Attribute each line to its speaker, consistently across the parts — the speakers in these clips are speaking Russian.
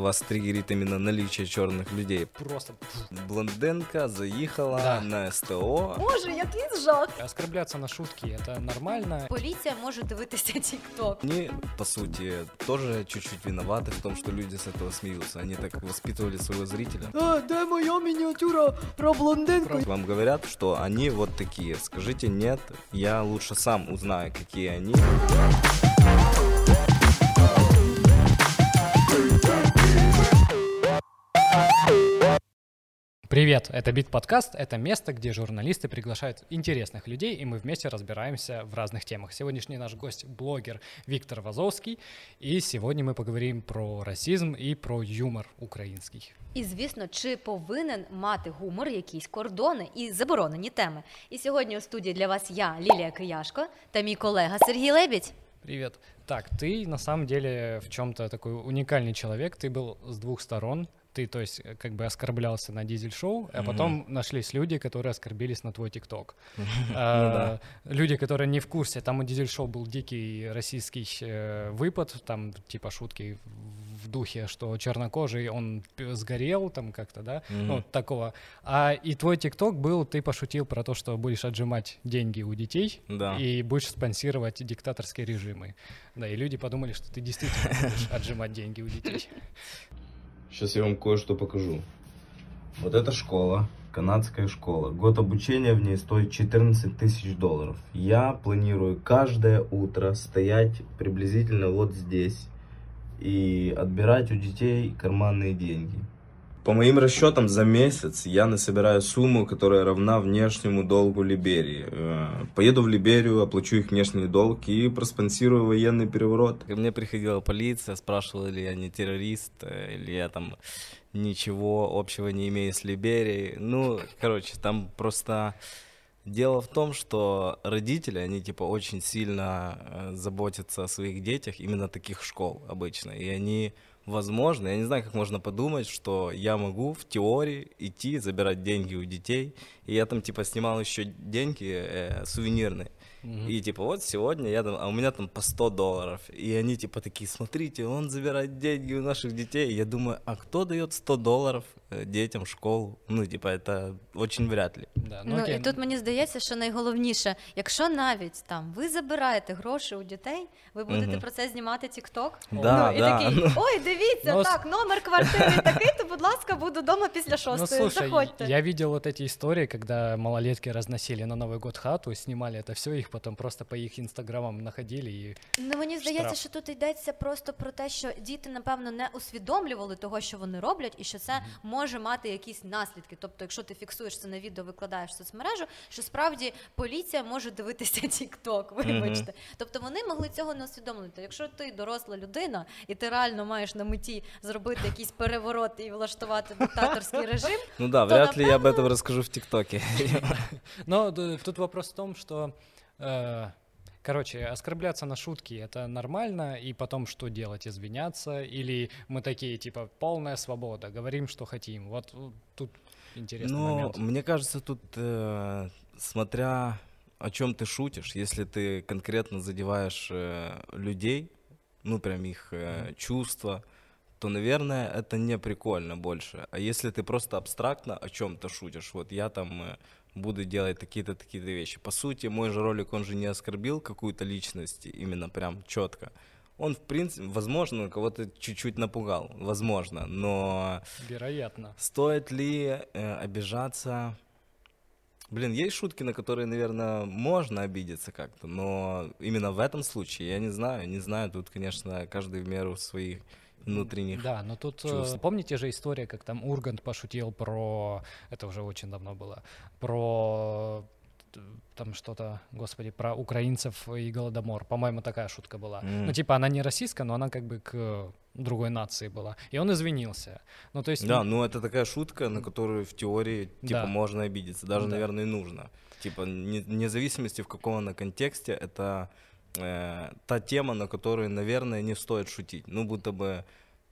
Speaker 1: Вас триггерит именно наличие черных людей.
Speaker 2: Просто
Speaker 1: Блондинка заїхала
Speaker 2: Да.
Speaker 1: на СТО.
Speaker 3: Боже, який жах!
Speaker 2: оскорбляться на шутки это нормально.
Speaker 3: Поліція може дивитися тік-ток.
Speaker 1: Они, по сути, тоже чуть-чуть виноваты в том, что люди с этого смеются. Они так воспитывали своего зрителя.
Speaker 3: А, де моя мініатюра про блондинку?
Speaker 1: Вам говорят, что они вот такие. Скажите нет, я лучше сам узнаю, какие они.
Speaker 2: Привет, это Бит Подкаст, это место, где журналисты приглашают интересных людей, и мы вместе разбираемся в разных темах. Сегодняшний наш гость — блогер Виктор Вазовский, и сегодня мы поговорим про расизм и про юмор український.
Speaker 3: І звісно, чи повинен мати гумор якісь кордони і заборонені теми? І сьогодні у студії для вас я, Лілія Кияшко, та мій колега Сергій Лебідь.
Speaker 2: Привет. Так, ты на самом деле в чем-то такой уникальный человек. Ты был с двух сторон. ты, то есть, э, как бы оскорблялся на дизель-шоу, а потом нашлись люди, которые оскорбились на твой ТикТок.
Speaker 1: Ну
Speaker 2: А,
Speaker 1: да.
Speaker 2: Люди, которые не в курсе, там у дизель-шоу был дикий российский э, выпад, там типа шутки в духе, что чернокожий, он сгорел там как-то, да, ну такого. А и твой ТикТок был, ты пошутил про то, что будешь отжимать деньги у детей,
Speaker 1: Да.
Speaker 2: и будешь спонсировать диктаторские режимы. Да, и люди подумали, что ты действительно будешь отжимать деньги у детей.
Speaker 1: Сейчас я вам кое-что покажу. Вот эта школа, канадская школа. Год обучения в ней стоит 14 тысяч долларов. Я планирую каждое утро стоять приблизительно вот здесь и отбирать у детей карманные деньги. По моим расчетам, за месяц я насобираю сумму, которая равна внешнему долгу Либерии. Э, Поеду в Либерию, оплачу их внешний долг и проспонсирую военный переворот. Ко мне приходила полиция, спрашивала, ли я не террорист, э, или я там ничего общего не имею с Либерией. Ну, короче, там просто... Дело в том, что родители, они типа очень сильно э, заботятся о своих детях, именно таких школ обычно. И они, возможно, я не знаю, как можно подумать, что я могу в теории идти забирать деньги у детей. И я там типа снимал еще деньги э, сувенирные.
Speaker 2: Мгм.
Speaker 1: И типа вот сегодня я там, а у меня там по 100 долларов. И они типа такие, смотрите, он забирает деньги у наших детей. И я думаю, а кто дает 100 долларов э, детям в школу? Ну типа это очень вряд ли.
Speaker 2: Да, ну,
Speaker 3: Ну
Speaker 2: окей.
Speaker 3: і тут мені здається, що найголовніше, якщо навіть там ви забираєте гроші у дітей, ви будете
Speaker 1: Мгм.
Speaker 3: про це знімати тік-ток.
Speaker 1: Да,
Speaker 3: ну, і
Speaker 1: да.
Speaker 3: такий, ой, дивіться,
Speaker 2: Ну,
Speaker 3: так, номер квартири такий, то, будь ласка, буду вдома після
Speaker 2: Ну,
Speaker 3: шостої.
Speaker 2: слушай,
Speaker 3: Заходьте.
Speaker 2: я видел вот эти истории, когда малолетки разносили на Новый год хату, снимали это все, их потом просто по их инстаграмам находили и
Speaker 3: Ну мені здається,
Speaker 2: штраф.
Speaker 3: що тут йдеться просто про те, що діти, напевно, не усвідомлювали того, що вони роблять, і що це може мати якісь наслідки. Тобто, якщо ти фіксуєш це на відео, викладаєш в соцмережу, що справді поліція може дивитися TikTok, вибачте. Тобто вони могли цього не усвідомити. Якщо ти доросла людина, і ти реально маєш на меті зробити якийсь переворот і влаштувати диктаторський режим,
Speaker 1: Ну да,
Speaker 3: То,
Speaker 1: вряд ли я об этом расскажу в ТикТоке.
Speaker 2: Но тут вопрос в том, что, короче, оскорбляться на шутки это нормально, и потом что делать, извиняться, или мы такие типа полная свобода, говорим, что хотим. Вот э, тут интересный
Speaker 1: Ну,
Speaker 2: момент.
Speaker 1: мне кажется, тут э, смотря о чем ты шутишь, если ты конкретно задеваешь э, людей, ну прям их э, чувства, то, наверное, это не прикольно больше. А если ты просто абстрактно о чем-то шутишь, вот я там э, буду делать такие-то такие-то вещи. По сути, мой же ролик, он же не оскорбил какую-то личность именно прям четко. Он, в принципе, возможно, кого-то чуть-чуть напугал, возможно, но
Speaker 2: Вероятно.
Speaker 1: Стоит ли э, обижаться? Блин, есть шутки, на которые, наверное, можно обидеться как-то, но именно в этом случае я не знаю, не знаю. Тут, конечно, каждый в меру своих внутренних.
Speaker 2: Да, но тут э,
Speaker 1: чувств.
Speaker 2: помните же история, как там Ургант пошутил про, это уже очень давно было, про т- там что-то, господи, про украинцев и голодомор. По-моему, такая шутка была.
Speaker 1: М.
Speaker 2: Ну, типа, она не российская, но она как бы к другой нации была. И он извинился. Ну, то есть...
Speaker 1: Да, ну это такая шутка, на которую в теории типа
Speaker 2: Да.
Speaker 1: можно обидеться, даже,
Speaker 2: Да.
Speaker 1: наверное, нужно. Типа, не- вне зависимости в каком она контексте, это э, та тема, на которую, наверное, не стоит шутить. Ну, будто бы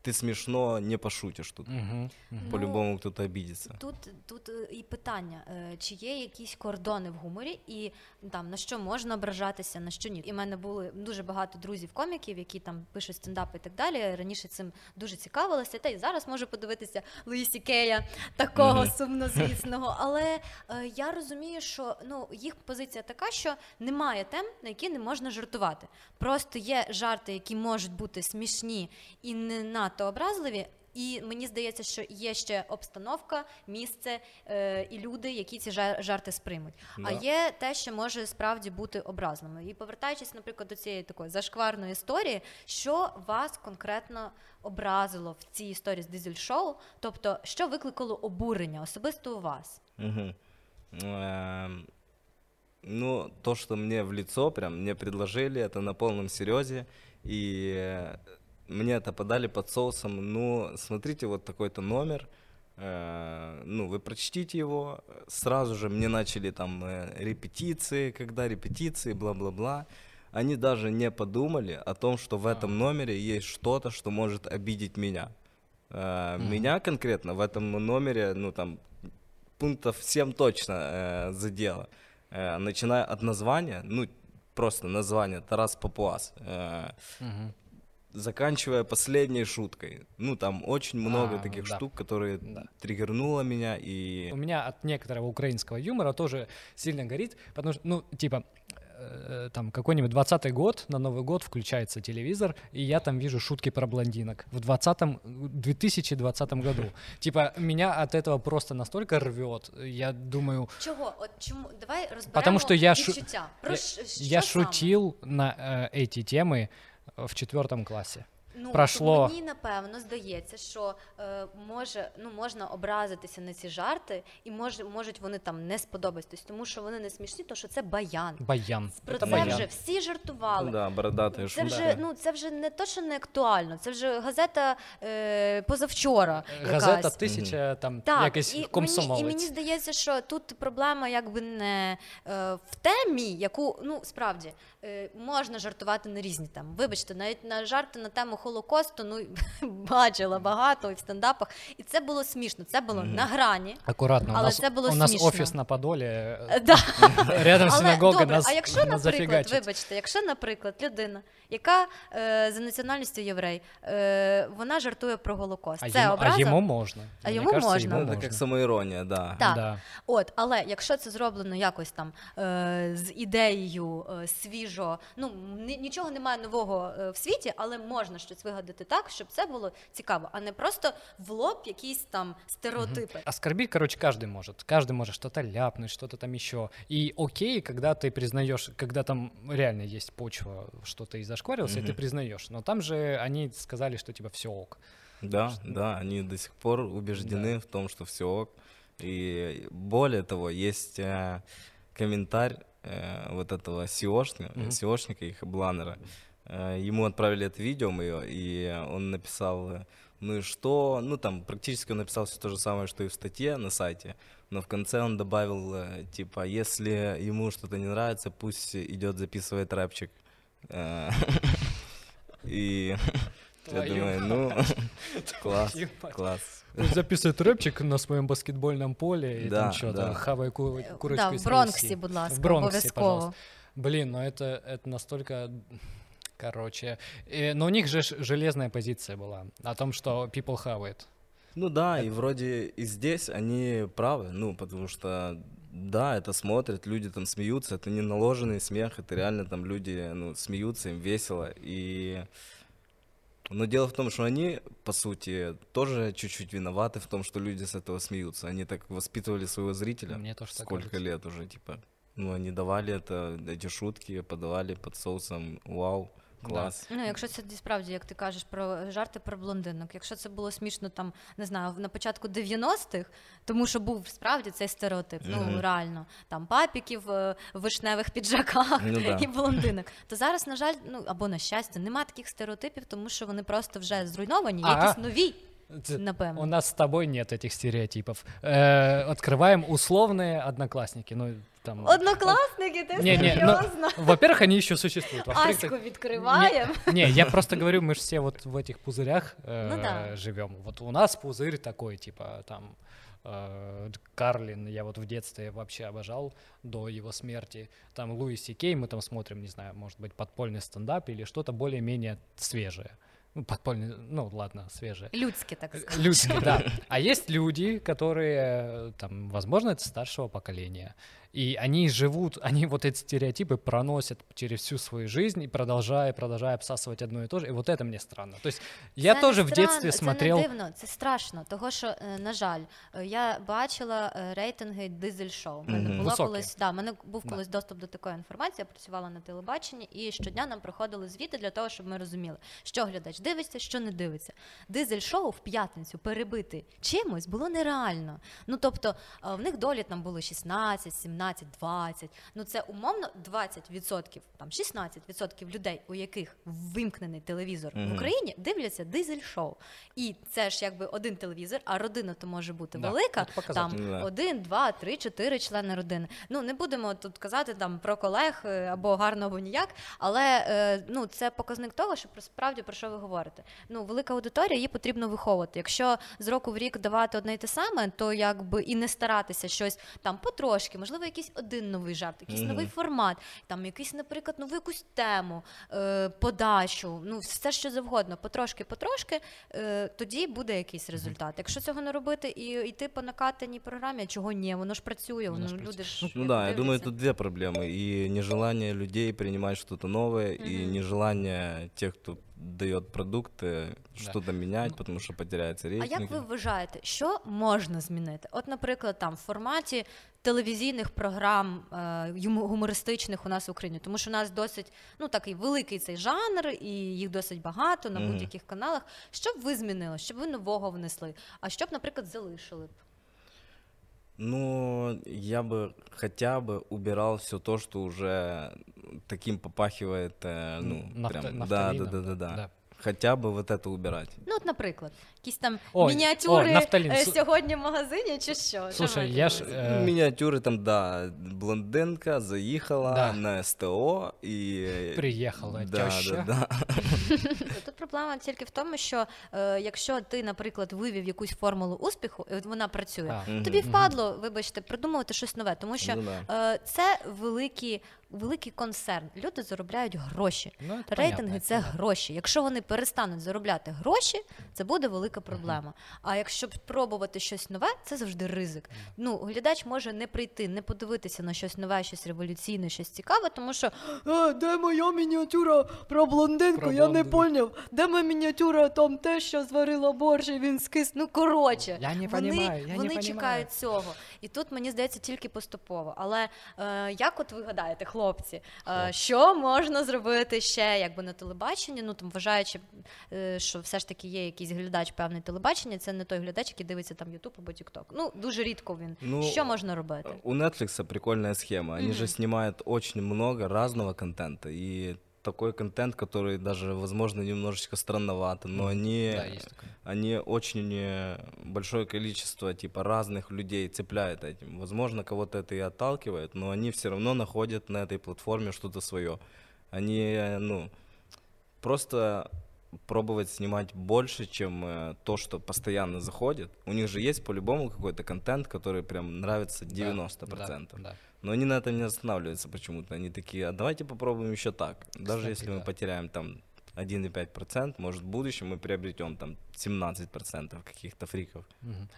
Speaker 1: ты смешно не пошутишь тут.
Speaker 2: Мгм.
Speaker 3: Ну,
Speaker 1: По-любому кто-то обидится.
Speaker 3: Тут, тут е, і питання, е, чи є якісь кордони в гуморі, і там на що можна ображатися, на що ні. І в мене були дуже багато друзів-коміків, які там пишуть стендапи і так далі. Раніше цим дуже цікавилася, та й зараз можу подивитися Луїсі Кея, такого
Speaker 1: Мгм.
Speaker 3: сумнозвісного. Але е, я розумію, що ну їх позиція така, що немає тем, на які не можна жартувати. Просто є жарти, які можуть бути смішні і не надто образливі. І мені здається, що є ще обстановка, місце е, і люди, які ці жар- жарти сприймуть. А
Speaker 1: Да.
Speaker 3: є те, що може справді бути образливим. І повертаючись, наприклад, до цієї такої зашкварної історії, що вас конкретно образило в цій історії з дизель-шоу? Тобто, що викликало обурення особисто у вас?
Speaker 1: Мгм. Эм, Ну, то, что мне в лицо прям мне предложили, это на полном серьезе. И э, Мне это подали под соусом. Ну, смотрите, вот такой-то номер. э, Ну, вы прочтите его. Сразу же мне начали там э, репетиции, когда репетиции, бла-бла-бла. Они даже не подумали о том, что в этом номере есть что-то, что может обидеть меня. Э. Меня конкретно в этом номере, ну там, пунктов 7 точно э, задело. Э, начиная от названия, ну, просто название Тарас Папуас, э,
Speaker 2: Мгм.
Speaker 1: Заканчивая последней шуткой. Ну, там очень много
Speaker 2: А,
Speaker 1: таких
Speaker 2: да.
Speaker 1: штук, которые
Speaker 2: Да.
Speaker 1: триггернуло меня и...
Speaker 2: У меня от некоторого украинского юмора тоже сильно горит, потому что, ну, типа, э, там какой-нибудь 20-й год, на Новый год включается телевизор, и я там вижу шутки про блондинок в 20 2020 году. Типа, меня от этого просто настолько рвет. Я думаю,
Speaker 3: Чого? От чому давай розберемо
Speaker 2: Потому що я шу- я, я шутил на э, эти темы в четвертом классе.
Speaker 3: Ну,
Speaker 2: Прошло.
Speaker 3: Мені напевно здається, що е, може ну можна образитися на ці жарти, і може можуть вони там не сподобатись, тому що вони не смішні, то що це баян.
Speaker 2: Баян.
Speaker 3: Про
Speaker 2: Это
Speaker 3: це
Speaker 2: баян.
Speaker 3: вже всі жартували.
Speaker 1: Да, бородатые
Speaker 3: Це вже ну це вже не то, що не актуально. Це вже газета е, позавчора.
Speaker 2: Газета
Speaker 3: якась.
Speaker 2: тисяча там
Speaker 3: Так,
Speaker 2: якийсь
Speaker 3: і мені, і мені здається, що тут проблема якби не е, в темі, яку ну справді е, можна жартувати на різні теми. Вибачте, навіть на жарти на тему Холокосту, ну бачила багато і в стендапах, і це було смішно. Це було
Speaker 1: Мгм.
Speaker 3: на грані.
Speaker 2: Акуратно, у нас,
Speaker 3: це було
Speaker 2: у нас
Speaker 3: смішно.
Speaker 2: офіс на Подолі,
Speaker 3: Е, Да.
Speaker 2: рядом
Speaker 3: Але
Speaker 2: синагога,
Speaker 3: добре,
Speaker 2: нас,
Speaker 3: а якщо,
Speaker 2: нас
Speaker 3: наприклад, вибачте, якщо, наприклад, людина, яка е, за національністю єврей, е, вона жартує про Голокост.
Speaker 2: А
Speaker 3: це
Speaker 2: йому,
Speaker 3: образа?
Speaker 2: а йому можна.
Speaker 3: А
Speaker 2: Мені
Speaker 3: йому
Speaker 2: кажется,
Speaker 3: можна.
Speaker 2: Йому можна.
Speaker 1: как самоирония, да.
Speaker 3: Так.
Speaker 2: Да.
Speaker 3: От, але якщо це зроблено якось там е, з ідеєю е, свіжо, ну нічого немає нового е, в світі, але можна щось вигадати так, щоб це було цікаво, а не просто в лоб якісь там стереотипи.
Speaker 2: Оскорбить, короче, каждый может. Каждый может что-то ляпнуть, что-то там еще. И окей, когда ты признаешь, когда там реально есть почва, что ты и зашкварился, и ты признаешь. Но там же они сказали, что типа все ок.
Speaker 1: Да, да, они до сих пор убеждены в том, что все ок. И более того, есть э, комментарий э, вот этого SEOшника,
Speaker 2: Мгм.
Speaker 1: SEOшника их Бланера. Э, ему отправили это видео мое, и он написал, э, ну и что, ну там практически он написал все то же самое, что и в статье на сайте, но в конце он добавил, э, типа, если ему что-то не нравится, пусть идет записывает рэпчик. Э, И я думаю, ну, класс, класс.
Speaker 2: Записывает рэпчик на своем баскетбольном поле и там что-то,
Speaker 1: да.
Speaker 2: хавая ку-
Speaker 3: Е,
Speaker 2: курочку
Speaker 3: да, в Бронксі, будь ласка, обов'язково.
Speaker 2: пожалуйста. Блин, ну это, это настолько... Короче, э, но у них же железная позиция была о том, что people have it.
Speaker 1: Ну да, и вроде и здесь они правы, ну, потому что, да, это смотрят, люди там смеются, это не наложенный смех, это реально там люди, ну, смеются, им весело, и... Но дело в том, что они, по сути, тоже чуть-чуть виноваты в том, что люди с этого смеются. Они так воспитывали своего зрителя.
Speaker 2: Мне тоже
Speaker 1: Сколько
Speaker 2: кажется.
Speaker 1: лет уже, типа. Ну, они давали это, эти шутки, подавали под соусом. Вау,
Speaker 2: Да.
Speaker 1: класс.
Speaker 3: Ну, якщо це справді, як ти кажеш, про жарти про блондинок, якщо це було смішно там, не знаю, на початку 90-х, тому що був справді цей стереотип, ну
Speaker 1: Мгм.
Speaker 3: реально, там папіків е, в вишневих піджаках
Speaker 1: Ну да.
Speaker 3: і блондинок. То зараз, на жаль, ну або на щастя, нема таких стереотипів, тому що вони просто вже зруйновані,
Speaker 2: А.
Speaker 3: якісь нові,
Speaker 2: Т-
Speaker 3: напевно.
Speaker 2: У нас с тобой нет этих стереотипов. Э, открываем условные одноклассники. Ну, там...
Speaker 3: Однокласники, ти
Speaker 2: Не, не, ну,
Speaker 3: серйозно?
Speaker 2: Во-первых, они еще существуют. Во-вторых,
Speaker 3: Аську відкриваємо.
Speaker 2: Не, я просто говорю, мы же все вот в этих пузырях э,
Speaker 3: Ну да.
Speaker 2: живем. Вот у нас пузырь такой, типа там э, Карлин, я вот в детстве вообще обожал до его смерти. Там Луис Кей, мы там смотрим, не знаю, может быть, подпольный стендап или что-то более-менее свежее. Ну, подпольный, ну ладно, свежее.
Speaker 3: Людське, так сказати.
Speaker 2: Людские, да. А есть люди, которые, э, там, возможно, это старшего поколения. И они живут, они вот эти стереотипы проносят через всю свою жизнь и продолжая, продолжая обсасывать одно и то же. И вот это мне странно. То есть я
Speaker 3: Це
Speaker 2: тоже
Speaker 3: не
Speaker 2: в детстве
Speaker 3: странно,
Speaker 2: смотрел...
Speaker 3: Це не дивно, це страшно, того що, е, на жаль, е, я бачила е, рейтинги дизель шоу. У мене
Speaker 1: Мгм.
Speaker 3: була
Speaker 2: Високі.
Speaker 3: колись, да, у мене був
Speaker 2: Да.
Speaker 3: колись доступ до такої інформації, я працювала на телебаченні, і щодня нам проходили звіти для того, щоб ми розуміли, що глядач дивиться, що не дивиться. Дизель шоу в п'ятницю перебити чимось було нереально. Ну тобто е, в них долі там було 16, 17, 20. Ну це умовно 20%, там 16% людей, у яких вимкнений телевізор в Україні, дивляться дизель-шоу. І це ж якби один телевізор, а родина то може бути
Speaker 2: Да,
Speaker 3: велика. Там
Speaker 1: Да.
Speaker 3: один, два, три, чотири члени родини. Ну не будемо тут казати там про колег е, або гарно, або ніяк, але е, ну це показник того, що про справді про що ви говорите. Ну, велика аудиторія, її потрібно виховувати. Якщо з року в рік давати одне й те саме, то якби і не старатися щось там потрошки, можливо, якийсь один новий жарт, якийсь
Speaker 1: Мгм.
Speaker 3: новий формат, там якийсь, наприклад, нову якусь тему, е, подачу, ну все що завгодно, потрошки, потрошки, е, тоді буде якийсь результат. Якщо цього не робити і йти по накатаній програмі, чого ні, воно ж працює,
Speaker 2: Воно
Speaker 3: воно
Speaker 2: ж
Speaker 3: люди
Speaker 2: працює.
Speaker 3: ж
Speaker 1: Ну да, я думаю, тут две проблемы. И нежелание людей принимать что-то новое, и
Speaker 3: Мгм.
Speaker 1: нежелание тех, кто дает продукты, что-то менять, потому что потеряется
Speaker 3: А як ви вважаєте, що можна змінити? От, наприклад, там в форматі телевізійних програм е, юму- гумористичних у нас в Україні, тому що у нас досить ну такий великий цей жанр, і їх досить багато на
Speaker 1: Мгм.
Speaker 3: будь-яких каналах. Що б ви змінили? Що б ви нового внесли? А що б, наприклад, залишили б?
Speaker 1: Ну, я бы хотя бы убирал все то, что уже таким попахивает, э, ну,
Speaker 2: Нафта-
Speaker 1: прям, да, да,
Speaker 2: нафталином,
Speaker 1: да, да, да.
Speaker 2: да.
Speaker 1: Хотя бы вот это убирать.
Speaker 3: Ну, от, наприклад, якісь там
Speaker 2: Ой,
Speaker 3: мініатюри
Speaker 2: о, нафталін.
Speaker 3: е,
Speaker 2: Су-
Speaker 3: сьогодні в магазині, чи що? Що
Speaker 2: Слушай,
Speaker 3: маєте
Speaker 2: я
Speaker 3: на
Speaker 2: ж,
Speaker 3: увазі?
Speaker 2: э,
Speaker 1: Миниатюры там, да, блондинка заехала
Speaker 2: Да.
Speaker 1: на СТО и...
Speaker 2: Приехала
Speaker 1: да,
Speaker 2: теща.
Speaker 1: Да, да.
Speaker 3: Тут проблема тільки в тому, що е, якщо ти, наприклад, вивів якусь формулу успіху, і от вона працює,
Speaker 2: А,
Speaker 1: Мгм.
Speaker 3: тобі впадло, вибачте, придумувати щось нове, тому що
Speaker 1: Ну да.
Speaker 3: е, це великий, великий концерн. Люди заробляють гроші.
Speaker 2: Ну, это
Speaker 3: Рейтинги
Speaker 2: понятно,
Speaker 3: це
Speaker 2: да.
Speaker 3: гроші. Якщо вони перестануть заробляти гроші, це буде велика проблема. А якщо спробувати щось нове, це завжди ризик. Ну, глядач може не прийти, не подивитися на щось нове, щось революційне, щось цікаве, тому що а, де моя мініатюра про блондинку?
Speaker 2: Про
Speaker 3: Я не
Speaker 2: блондинку.
Speaker 3: поняв. Де моя мініатюра там те, що зварила борщ, і він скис. Ну коротше,
Speaker 2: Я не
Speaker 3: вони,
Speaker 2: понімаю, я
Speaker 3: вони
Speaker 2: понімаю.
Speaker 3: чекають цього. І тут мені здається тільки поступово. Але е, як от ви гадаєте, хлопці, е, що можна зробити ще якби на телебаченні? Ну там вважаючи, е, що все ж таки є якийсь глядач певний телебачення, це не той глядач, який дивиться там Ютуб або Тікток. Ну дуже рідко він.
Speaker 1: Ну,
Speaker 3: що можна робити?
Speaker 1: У Netflix прикольна схема. Вони
Speaker 3: mm-hmm.
Speaker 1: же знімають дуже много разного контенту. И такой контент, который даже, возможно, немножечко странновато, но они,
Speaker 2: Да,
Speaker 1: они очень э, большое количество типа разных людей цепляет этим. Возможно, кого-то это и отталкивает, но они все равно находят на этой платформе что-то свое. Они, э, ну, просто пробовать снимать больше, чем э, то, что постоянно заходит. У них же есть по-любому какой-то контент, который прям нравится 90%.
Speaker 2: Да, да.
Speaker 1: Но они на этом не останавливаются почему-то. Они такие, а давайте попробуем еще так. Даже
Speaker 2: Кстати,
Speaker 1: если мы
Speaker 2: да.
Speaker 1: потеряем там 1,5%, может в будущем мы приобретем там 17% каких-то фриков.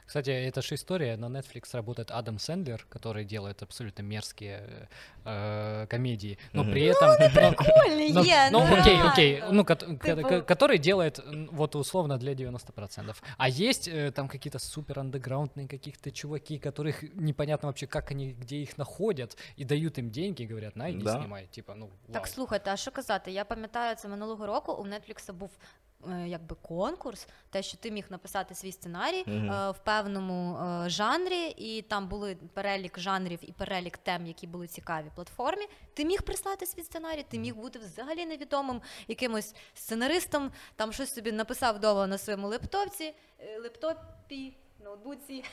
Speaker 2: Кстати, это же история. На Netflix работает Адам Сэндлер, который делает абсолютно мерзкие э, комедии, но
Speaker 1: Мгм.
Speaker 2: при этом... но-
Speaker 3: Прикольний
Speaker 2: но-
Speaker 3: є,
Speaker 2: ну,
Speaker 3: ну,
Speaker 2: окей, окей, ну, ко- ко- который делает, вот условно, для 90%. А есть э, там какие-то супер андеграундные каких-то чуваки, которых непонятно вообще, как они, где их находят, и дают им деньги, и говорят, на, иди
Speaker 1: Да.
Speaker 2: снимай, типа, ну,
Speaker 3: Так,
Speaker 2: вау.
Speaker 3: слухайте, а що казати? Я пам'ятаю, це минулого року у Netflix був е, якби конкурс, те, що ти міг написати свій сценарій
Speaker 1: Мгм.
Speaker 3: е, в певному е, жанрі, і там були перелік жанрів і перелік тем, які були цікаві платформі. Ти міг прислати свій сценарій, ти міг бути взагалі невідомим якимось сценаристом, там щось собі написав вдома на своєму лептопці, е, лептопі. ноутбуці,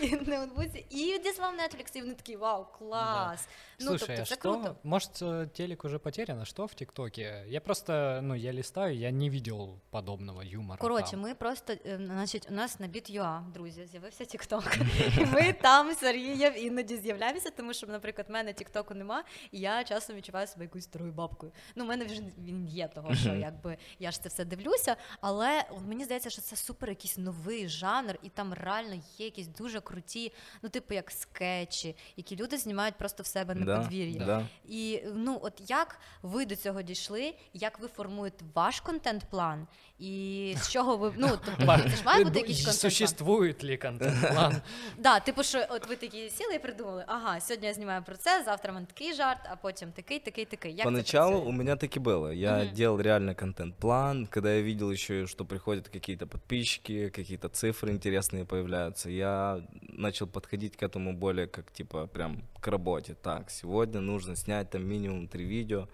Speaker 3: і ноутбуці, і відіслав Netflix, і вони такі, вау, клас. Ну,
Speaker 2: Слушай,
Speaker 3: тобто
Speaker 2: а
Speaker 3: це
Speaker 2: что,
Speaker 3: круто.
Speaker 2: может, э, телек уже потеряно? Что в ТикТоке? Я просто, ну, я листаю, я не видел подобного юмора.
Speaker 3: Коротше,
Speaker 2: там.
Speaker 3: ми просто, е, значить, у нас на Біт.ua, друзі, з'явився TikTok. І ми там з Сергієм іноді з'являємося, тому що, наприклад, в мене TikTok нема, і я часом відчуваю себе якоюсь старою бабкою. Ну, в мене вже він є того, що якби я ж це все дивлюся, але от мені здається, що це супер якийсь новий жанр, і там реально є якісь дуже круті, ну, типу, як скетчі, які люди знімають просто в себе на
Speaker 1: Да,
Speaker 3: подвір'ї.
Speaker 1: да.
Speaker 3: І ну, от як ви до цього дійшли, як ви формуєте ваш контент-план, і з чого ви ну тобто це ж має бути якийсь контент-план.
Speaker 2: Существует ли контент-план?
Speaker 3: Да, типу, що от ви такі сіли і придумали, ага, сьогодні я знімаю про це, завтра мене такий жарт, а потім такий, такий, такий. Як
Speaker 1: Поначалу у
Speaker 3: працює?
Speaker 1: меня так и было. Я делал реально контент-план, когда я видел еще, что приходят какие-то подписчики, какие-то цифры интересные появляются, я начал подходить к этому более как типа прям к работе. Так, сегодня нужно снять там минимум три видео.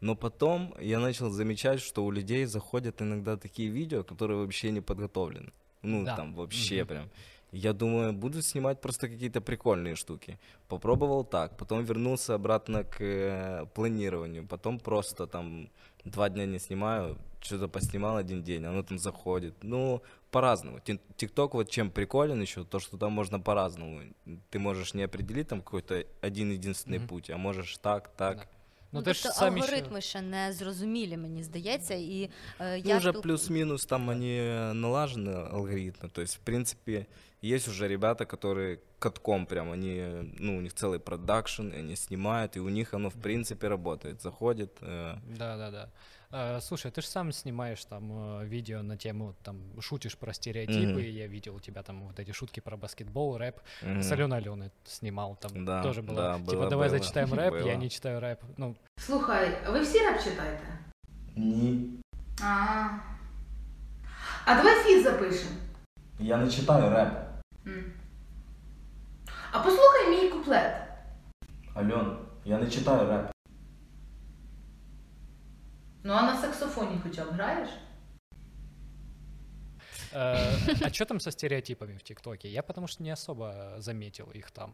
Speaker 1: Но потом я начал замечать, что у людей заходят иногда такие видео, которые вообще не подготовлены. Ну,
Speaker 2: Да.
Speaker 1: там вообще
Speaker 2: Мгм.
Speaker 1: прям. Я думаю, буду снимать просто какие-то прикольные штуки. Попробовал так, потом вернулся обратно к э, планированию, потом просто там два дня не снимаю, что-то поснимал один день, оно там заходит. Ну, по-разному. Тин- ТикТок вот чем приколен еще, то, что там можно по-разному. Ты можешь не определить там какой-то один единственный
Speaker 2: Мгм.
Speaker 1: путь, а можешь так, так.
Speaker 2: Да.
Speaker 3: Ну,
Speaker 2: Ну, ты ж
Speaker 3: тобто
Speaker 2: сам еще...
Speaker 3: алгоритми ще не зрозумілі, мені здається, і е,
Speaker 1: Ну,
Speaker 3: я
Speaker 1: уже
Speaker 3: спіл-
Speaker 1: плюс-минус там они налажены алгоритмы. То есть, в принципе, есть уже ребята, которые катком прям, они, ну, у них целый продакшн, и они снимают, и у них оно, в принципе, работает. Заходит. э,
Speaker 2: Да, да, да. Э, слушай, ты же сам снимаешь там э, видео на тему, там, шутишь про стереотипы,
Speaker 1: Мгм.
Speaker 2: и я видел у тебя там вот эти шутки про баскетбол, рэп.
Speaker 1: мгм.
Speaker 2: С Аленой Аленой снимал, там
Speaker 1: Да,
Speaker 2: тоже было,
Speaker 1: да,
Speaker 2: типа,
Speaker 1: было,
Speaker 2: давай
Speaker 1: было,
Speaker 2: зачитаем рэп, я
Speaker 1: было.
Speaker 2: не читаю рэп. Ну,
Speaker 4: Слухай, а ви всі реп читаєте?
Speaker 1: Ні.
Speaker 4: А. А давай фіт запишемо.
Speaker 1: Я не читаю реп.
Speaker 4: М. А послухай мій куплет.
Speaker 1: Альон, я не читаю реп.
Speaker 4: Ну а на саксофоні хоча б граєш?
Speaker 2: э, а что там со стереотипами в ТикТоке? Я потому что не особо заметил их там.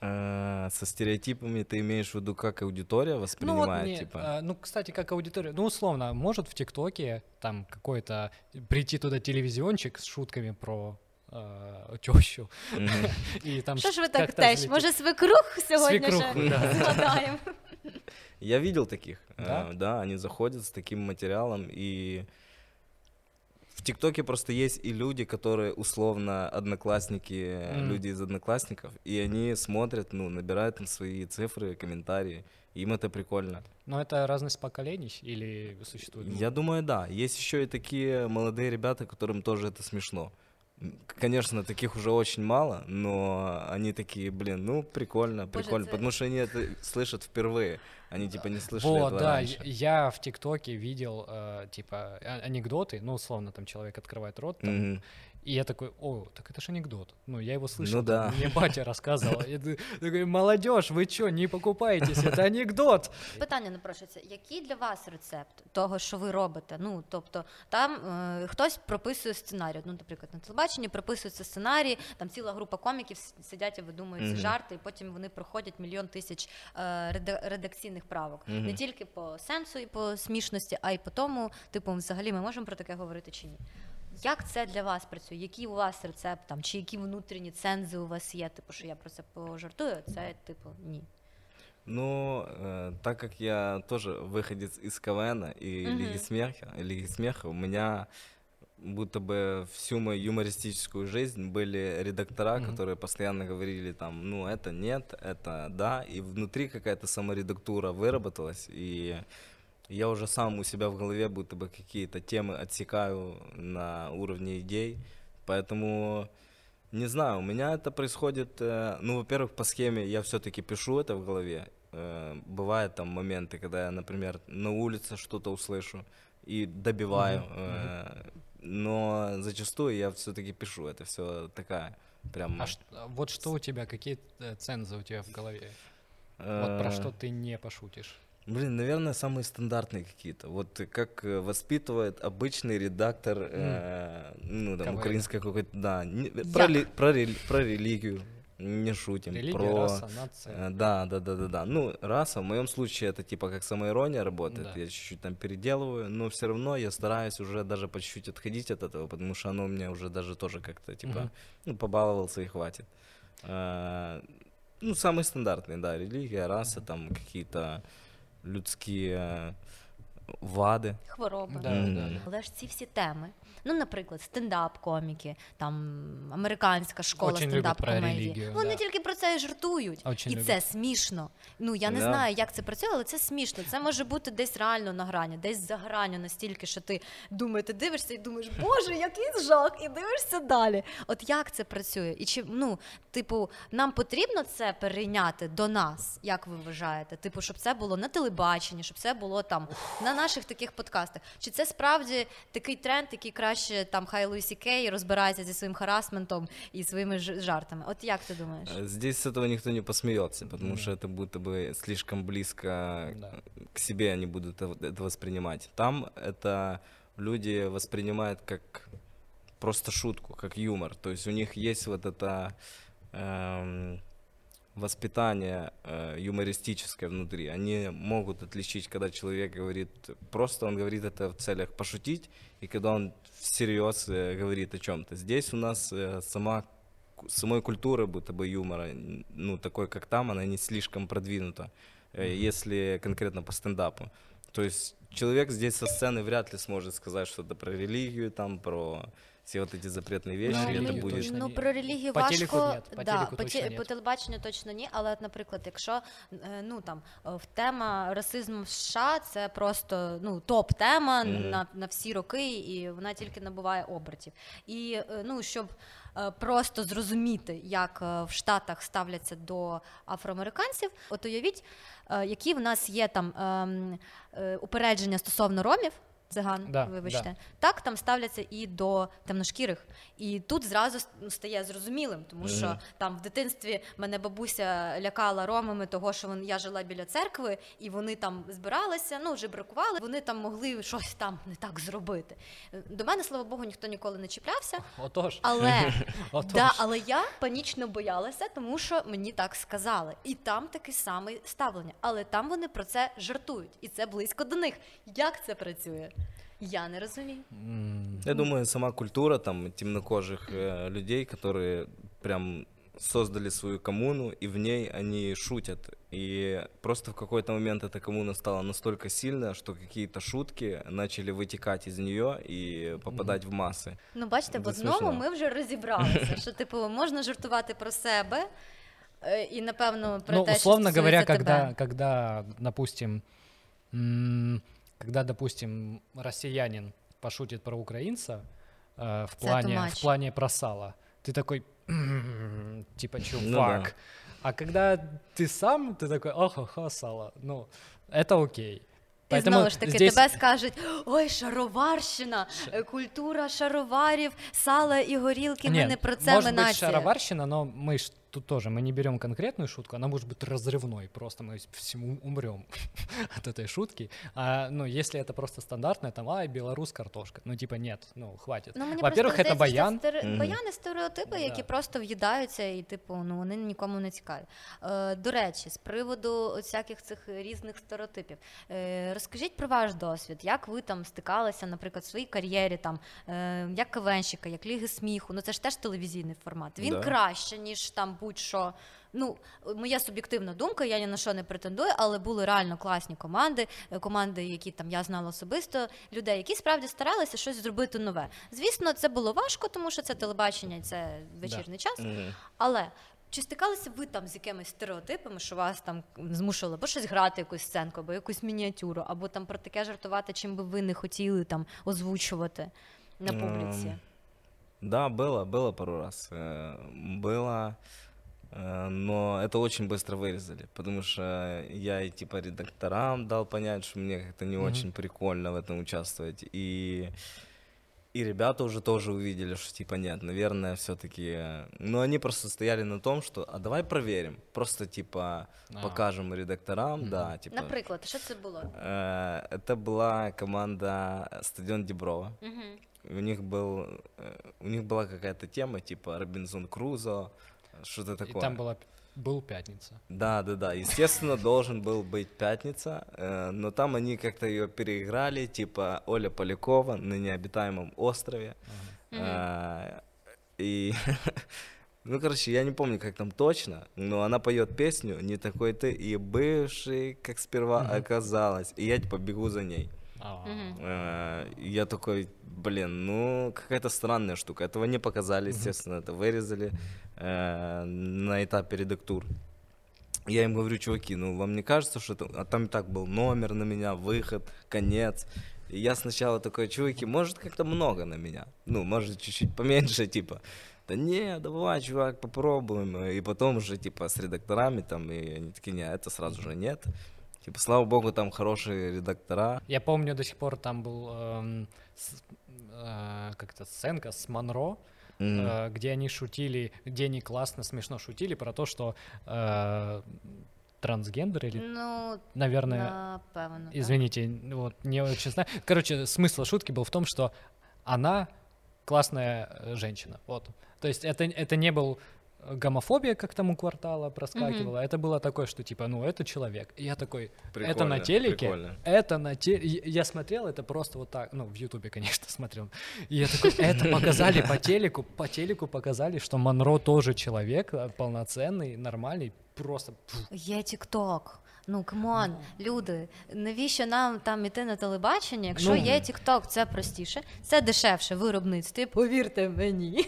Speaker 1: Э, Со стереотипами ты имеешь в виду, как аудитория
Speaker 2: Ну, вот
Speaker 1: воспринимает,
Speaker 2: не-
Speaker 1: типа?
Speaker 2: э, ну, кстати, как аудитория, ну, условно, может в ТикТоке там какой-то прийти туда телевизиончик с шутками про э, тещу,
Speaker 1: Мгм.
Speaker 2: и там
Speaker 3: Що ж ви
Speaker 2: ш-
Speaker 3: так
Speaker 2: как-то
Speaker 3: теж?
Speaker 2: взлетит.
Speaker 3: Може, свекрух сьогодні
Speaker 2: Свекруху,
Speaker 3: ще
Speaker 2: да.
Speaker 3: згадаємо?
Speaker 1: Я видел таких.
Speaker 2: Да?
Speaker 1: э, Да, они заходят с таким материалом и в ТикТоке просто есть и люди, которые условно одноклассники,
Speaker 2: Мгм.
Speaker 1: люди из одноклассников, и они смотрят, ну, набирают там свои цифры, комментарии. Им это прикольно.
Speaker 2: Но это разность поколений или существует?
Speaker 1: Я думаю, да. Есть еще и такие молодые ребята, которым тоже это смешно. М, Конечно, таких уже очень мало, но они такие, блин, ну прикольно,
Speaker 3: Боже,
Speaker 1: прикольно,
Speaker 3: это-
Speaker 1: потому что они это слышат впервые, они типа не слышали
Speaker 2: Вот,
Speaker 1: этого
Speaker 2: да,
Speaker 1: раньше.
Speaker 2: я в ТикТоке видел, э, типа, а- анекдоты, ну, условно, там человек открывает рот, там,
Speaker 1: Мгм.
Speaker 2: и я такой, о, так это ж анекдот. Ну, я его слышал,
Speaker 1: Ну да.
Speaker 2: там, мне батя рассказывал. Я т- такой, молодежь, вы что, не покупаетесь, это анекдот.
Speaker 3: Питання напрошується, який для вас рецепт того, що ви робите? Ну тобто там е, хтось прописує сценарій. Ну, наприклад, на телебаченні прописується сценарій, там ціла група коміків с- сидять і видумують ці
Speaker 1: Мгм.
Speaker 3: жарти, і потім вони проходять мільйон тисяч е, реда- редакційних правок.
Speaker 1: Мгм.
Speaker 3: Не тільки по сенсу і по смішності, а й по тому, типу, взагалі ми можемо про таке говорити чи ні? Як це для вас працює? Який у вас рецепт там, чи які внутрішні цензи у вас є? Типу, що я про це пожартую, а це типу ні.
Speaker 1: Ну, э, так как я тоже выходец из КВН и
Speaker 3: Мгм.
Speaker 1: Лиги Смеха, Лиги Смеха, у меня будто бы всю мою юмористическую жизнь были редактора,
Speaker 2: Мгм.
Speaker 1: которые постоянно говорили там, ну, это нет, это да, и внутри какая-то саморедактура выработалась, и я уже сам у себя в голове будто бы какие-то темы отсекаю на уровне идей, поэтому не знаю, у меня это происходит, э, ну, во-первых, по схеме я все-таки пишу это в голове. Э, Бывают там моменты, когда я, например, на улице что-то услышу и добиваю, э, но зачастую я все-таки пишу. Это все такая прям.
Speaker 2: А ш- а вот что у тебя, какие цензы у тебя в голове? Вот про что ты не пошутишь?
Speaker 1: Блин, наверное, самые стандартные какие-то. Вот как э, воспитывает обычный редактор, э, ну, там,
Speaker 2: КВН.
Speaker 1: украинской какой-то, да, не- про, ли- про, рели- про религию, не шутим,
Speaker 2: Религия,
Speaker 1: про...
Speaker 2: раса, нация.
Speaker 1: Э, Да, да, да, да, да. Ну, раса, в моем случае это типа как самоирония работает.
Speaker 2: Да.
Speaker 1: Я чуть-чуть там переделываю, но все равно я стараюсь уже даже по чуть-чуть отходить от этого, потому что оно у меня уже даже тоже как-то типа,
Speaker 2: Мгм.
Speaker 1: ну, побаловался и хватит. А, ну, самые стандартные, да, религия, раса, там какие-то людские вады.
Speaker 3: Хвороби.
Speaker 2: Да,
Speaker 1: Мгм.
Speaker 2: да, да.
Speaker 3: Але ж ці всі теми. Ну, наприклад, стендап-коміки, там американська школа
Speaker 2: Очень
Speaker 3: стендап-комедії. Вони
Speaker 2: да.
Speaker 3: тільки про це і жартують.
Speaker 2: Очень
Speaker 3: і
Speaker 2: люблять.
Speaker 3: це смішно. Ну я не
Speaker 1: Да.
Speaker 3: знаю, як це працює, але це смішно. Це може бути десь реально на грані, десь за граню настільки, що ти думаєш, ти дивишся і думаєш, боже, який жах, і дивишся далі. От як це працює? І чи ну, типу, нам потрібно це перейняти до нас, як ви вважаєте? Типу, щоб це було на телебаченні, щоб це було там на наших таких подкастах. Чи це справді такий тренд, який краще там хай Луїсі Кей розбирається зі своїм харасментом і своїми ж- жартами? От як ти думаєш?
Speaker 1: Э, Здесь с этого никто не посмеется, потому
Speaker 2: Да.
Speaker 1: что это будто бы слишком близко
Speaker 2: Да.
Speaker 1: к себе они будут это это воспринимать. Там это люди воспринимают как просто шутку, как юмор. То есть у них есть вот это эм, воспитание э, юмористическое внутри. Они могут отличить, когда человек говорит просто, он говорит это в целях пошутить, и когда он всерьез э, говорит о чем-то. Здесь у нас э, сама самой культуры будто бы юмора, ну, такой, как там, она не слишком продвинута, э, если конкретно по стендапу. То есть человек здесь со сцены вряд ли сможет сказать что-то про религию, там, про все вот эти запретные вещи,
Speaker 2: Про
Speaker 1: и это
Speaker 2: религию
Speaker 1: будет...
Speaker 2: точно
Speaker 3: Ну
Speaker 2: ні.
Speaker 3: про релігію
Speaker 2: По
Speaker 3: важко.
Speaker 2: телеку нет, по
Speaker 3: да,
Speaker 2: телеку
Speaker 3: по,
Speaker 2: точно
Speaker 3: те-
Speaker 2: нет.
Speaker 3: по телебаченню точно ні. Але, от, наприклад, якщо е, ну там е, в тема расизму в США, це просто ну топ тема
Speaker 1: Мгм.
Speaker 3: на, на всі роки, і вона тільки набуває обертів. І е, ну щоб. е, Просто зрозуміти, як е, в Штатах ставляться до афроамериканців. От уявіть, е, які в нас є там ем, е, упередження стосовно ромів, Циган,
Speaker 2: Да,
Speaker 3: вибачте,
Speaker 2: да.
Speaker 3: так там ставляться і до темношкірих. І тут зразу ну, стає зрозумілим, тому що
Speaker 1: Мгм.
Speaker 3: там в дитинстві мене бабуся лякала ромами, того що вон, я жила біля церкви, і вони там збиралися, ну вже бракували, вони там могли щось там не так зробити. До мене, слава Богу, ніхто ніколи не чіплявся.
Speaker 2: Отож.
Speaker 3: Але,
Speaker 2: Отож.
Speaker 3: да, але я панічно боялася, тому що мені так сказали. І там таке саме ставлення. Але там вони про це жартують, і це близько до них. Як це працює? Я не розумію.
Speaker 2: М,
Speaker 1: Я думаю, сама культура там темнокожих э, людей, которые прям создали свою коммуну, и в ней они шутят. И просто в какой-то момент эта коммуна стала настолько сильная, что какие-то шутки начали вытекать из нее и попадать в массы.
Speaker 3: Ну, бачите, в
Speaker 1: Це
Speaker 3: одному
Speaker 1: смішно.
Speaker 3: ми вже розібралися, що типу можна жартувати про себе. е, І напевно про
Speaker 2: ну,
Speaker 3: те,
Speaker 2: условно
Speaker 3: що
Speaker 2: говоря,
Speaker 3: стосується
Speaker 2: когда,
Speaker 3: тебе.
Speaker 2: когда, допустим, м, когда, допустим, россиянин пошутит про украинца э, в
Speaker 3: Это
Speaker 2: плане,
Speaker 3: матч.
Speaker 2: в плане про сало, ты такой, «М, типа, чувак.
Speaker 1: Ну да.
Speaker 2: А когда ты сам, ты такой, охо-хо, сало. Ну, это окей.
Speaker 3: І знову ж таки, тебе скажуть: ой, шароварщина, е, культура шароварів, сала і горілки. Ми
Speaker 2: Нет,
Speaker 3: не про це
Speaker 2: может
Speaker 3: ми
Speaker 2: быть
Speaker 3: нація.
Speaker 2: шароварщина, но мы ж тут тоже, мы не берем конкретную шутку, она может быть разрывной, просто мы всему умрем от этой шутки. А, ну, если это просто стандартная, там, ай, белорус картошка, ну, типа, нет, ну, хватит.
Speaker 3: Ну, мені
Speaker 2: Во-первых,
Speaker 3: просто
Speaker 2: это
Speaker 3: здається, що
Speaker 2: баян.
Speaker 3: стери-
Speaker 1: Мгм.
Speaker 3: Баяни стереотипи, які
Speaker 2: Да.
Speaker 3: просто в'їдаються, і типу, ну вони нікому не цікаві. Е, до речі, з приводу всяких цих різних стереотипів, е, розкажіть про ваш досвід, як ви там стикалися, наприклад, в своїй кар'єрі, там е, як КВНщика, як ліги сміху. Ну це ж теж телевізійний формат. Він
Speaker 1: Да.
Speaker 3: краще, ніж там будь-що. Ну, моя суб'єктивна думка, я ні на що не претендую, але були реально класні команди, е, команди, які там я знала особисто, людей, які справді старалися щось зробити нове. Звісно, це було важко, тому що це телебачення, і це вечірній час.
Speaker 1: Мгм.
Speaker 3: Але чи стикалися ви там з якимись стереотипами, що вас там змушували або щось грати, якусь сценку, або якусь мініатюру, або там про таке жартувати, чим би ви не хотіли там озвучувати на публіці?
Speaker 1: Ем, Да, было, было пару раз. э, Было, э, Но это очень быстро вырезали, потому что я и типа редакторам дал понять, что мне как-то не
Speaker 2: Мгм.
Speaker 1: очень прикольно в этом участвовать. И И ребята уже тоже увидели, что типа нет, наверное, все-таки... Ну, они просто стояли на том, что, а давай проверим. Просто типа
Speaker 2: А.
Speaker 1: покажем редакторам,
Speaker 2: Мгм.
Speaker 1: да, типа...
Speaker 3: Наприклад, що це було?
Speaker 1: Э, Это была команда Стадион Деброва.
Speaker 3: Угу.
Speaker 1: У них был, э, у них была какая-то тема типа Робинзон Крузо, что-то
Speaker 2: И
Speaker 1: такое.
Speaker 2: там была, был пятница.
Speaker 1: Да, да, да. Естественно, должен был быть пятница, э, но там они как-то ее переиграли, типа Оля Полякова на необитаемом острове. Э, И, ну, короче, я не помню, как там точно, но она поет песню «Не такой ты и бывший, как сперва
Speaker 2: Мгм.
Speaker 1: оказалось». И я, типа, бегу за ней.
Speaker 2: А.
Speaker 1: Э, и Я такой, блин, ну какая-то странная штука. Этого не показали, естественно, это вырезали э, на этапе редактур. Я им говорю, чуваки, ну вам не кажется, что это... А там и так был номер на меня, выход, конец. И я сначала такой, чуваки, может как-то много на меня? Ну, может чуть-чуть поменьше, типа. Да не, давай, чувак, попробуем. И потом уже, типа, с редакторами там, и они такие, не, это сразу же нет. Типа, слава богу, там хорошие редактора.
Speaker 2: Я помню до сих пор там был эм, э, как-то сценка с Монро, Э, где они шутили, где они классно, смешно шутили про то, что э, трансгендер или,
Speaker 3: Ну,
Speaker 2: наверное,
Speaker 3: напевно. так.
Speaker 2: извините, вот не очень знаю. Короче, смысл шутки был в том, что она классная э, женщина. Вот. То есть это, это не был гомофобия, как там у квартала проскакивала, это было такое, что типа, ну, это человек. И я такой, это на
Speaker 1: Прикольно,
Speaker 2: телеке,
Speaker 1: прикольно.
Speaker 2: это на телеке. Я смотрел это просто вот так, ну, в Ютубе, конечно, смотрел. И я такой, это показали по телеку, по телеку показали, что Монро тоже человек, э, полноценный, нормальный, просто... пф,
Speaker 3: Є Тікток. Ну, come on, люди, навіщо нам там іти на телебачення, якщо
Speaker 2: Ну.
Speaker 3: є Тікток, це простіше, це дешевше в виробництві, повірте мені.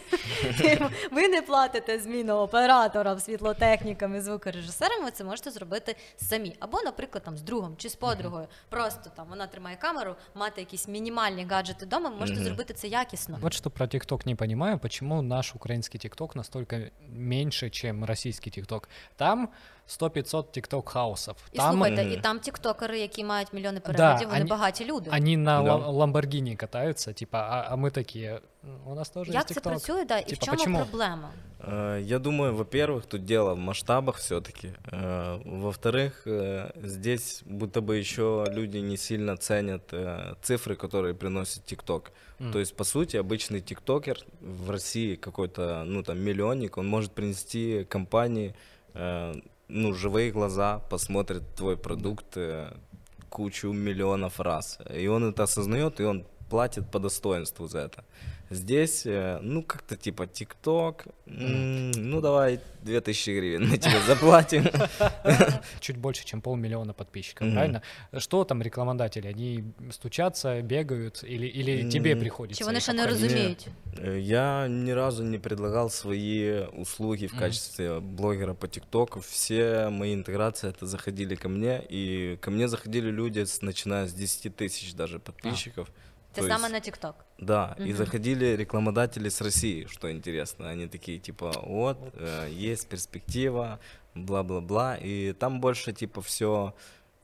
Speaker 3: ви не платите зміну операторам, світлотехнікам і звукорежисерам, ви це можете зробити самі. Або, наприклад, там з другом чи з подругою. Просто там вона тримає камеру, мати якісь мінімальні гаджети вдома, ви можете зробити це якісно.
Speaker 2: Вот про ТикТок не понимаю, почему наш украинский ТикТок настолько меньше, чем российский ТикТок. Там 100-500 ТикТок хаусов.
Speaker 3: І
Speaker 2: Там
Speaker 3: слухайте,
Speaker 1: Мгм.
Speaker 3: і там тіктокери, які мають мільйони переглядів, вони
Speaker 2: они-
Speaker 3: багаті люди.
Speaker 2: они на
Speaker 1: Да.
Speaker 2: лам- Ламборгини катаются, типа, а, а мы такие, «М, у нас тоже
Speaker 3: Як
Speaker 2: есть
Speaker 3: це
Speaker 2: ТикТок.
Speaker 3: працює, да, і в
Speaker 2: Типа,
Speaker 3: чому
Speaker 2: почему?
Speaker 3: проблема?
Speaker 1: Э, Я думаю, во-первых, тут дело в масштабах все-таки. Во-вторых, э, здесь будто бы еще люди не сильно ценят э, цифры, которые приносит ТикТок.
Speaker 2: М.
Speaker 1: То есть, по сути, обычный тиктокер в России какой-то, ну, там, миллионник, он может принести компании, э, ну, живые глаза, посмотрит твой продукт э, кучу миллионов раз. И он это осознает, и он платит по достоинству за это. Здесь, э, ну, как-то типа ТикТок, ну, давай 2000 гривен мы тебе заплатим.
Speaker 2: Чуть больше, чем полмиллиона подписчиков,
Speaker 1: Мгм.
Speaker 2: правильно? Что там рекламодатели? Они стучатся, бегают, или, или тебе приходится? Их
Speaker 3: ще не розуміють?
Speaker 1: Э, Я ни разу не предлагал свои услуги в качестве блогера по ТикТоку. Все мои интеграции это заходили ко мне, и ко мне заходили люди, с, начиная с 10 тысяч даже подписчиков.
Speaker 3: Це
Speaker 1: То
Speaker 3: саме
Speaker 1: есть-
Speaker 3: на Тікток.
Speaker 1: Да, и
Speaker 3: Мгм.
Speaker 1: заходили рекламодатели с России, что интересно. Они такие, типа, вот, э, есть перспектива, бла-бла-бла. И там больше, типа, все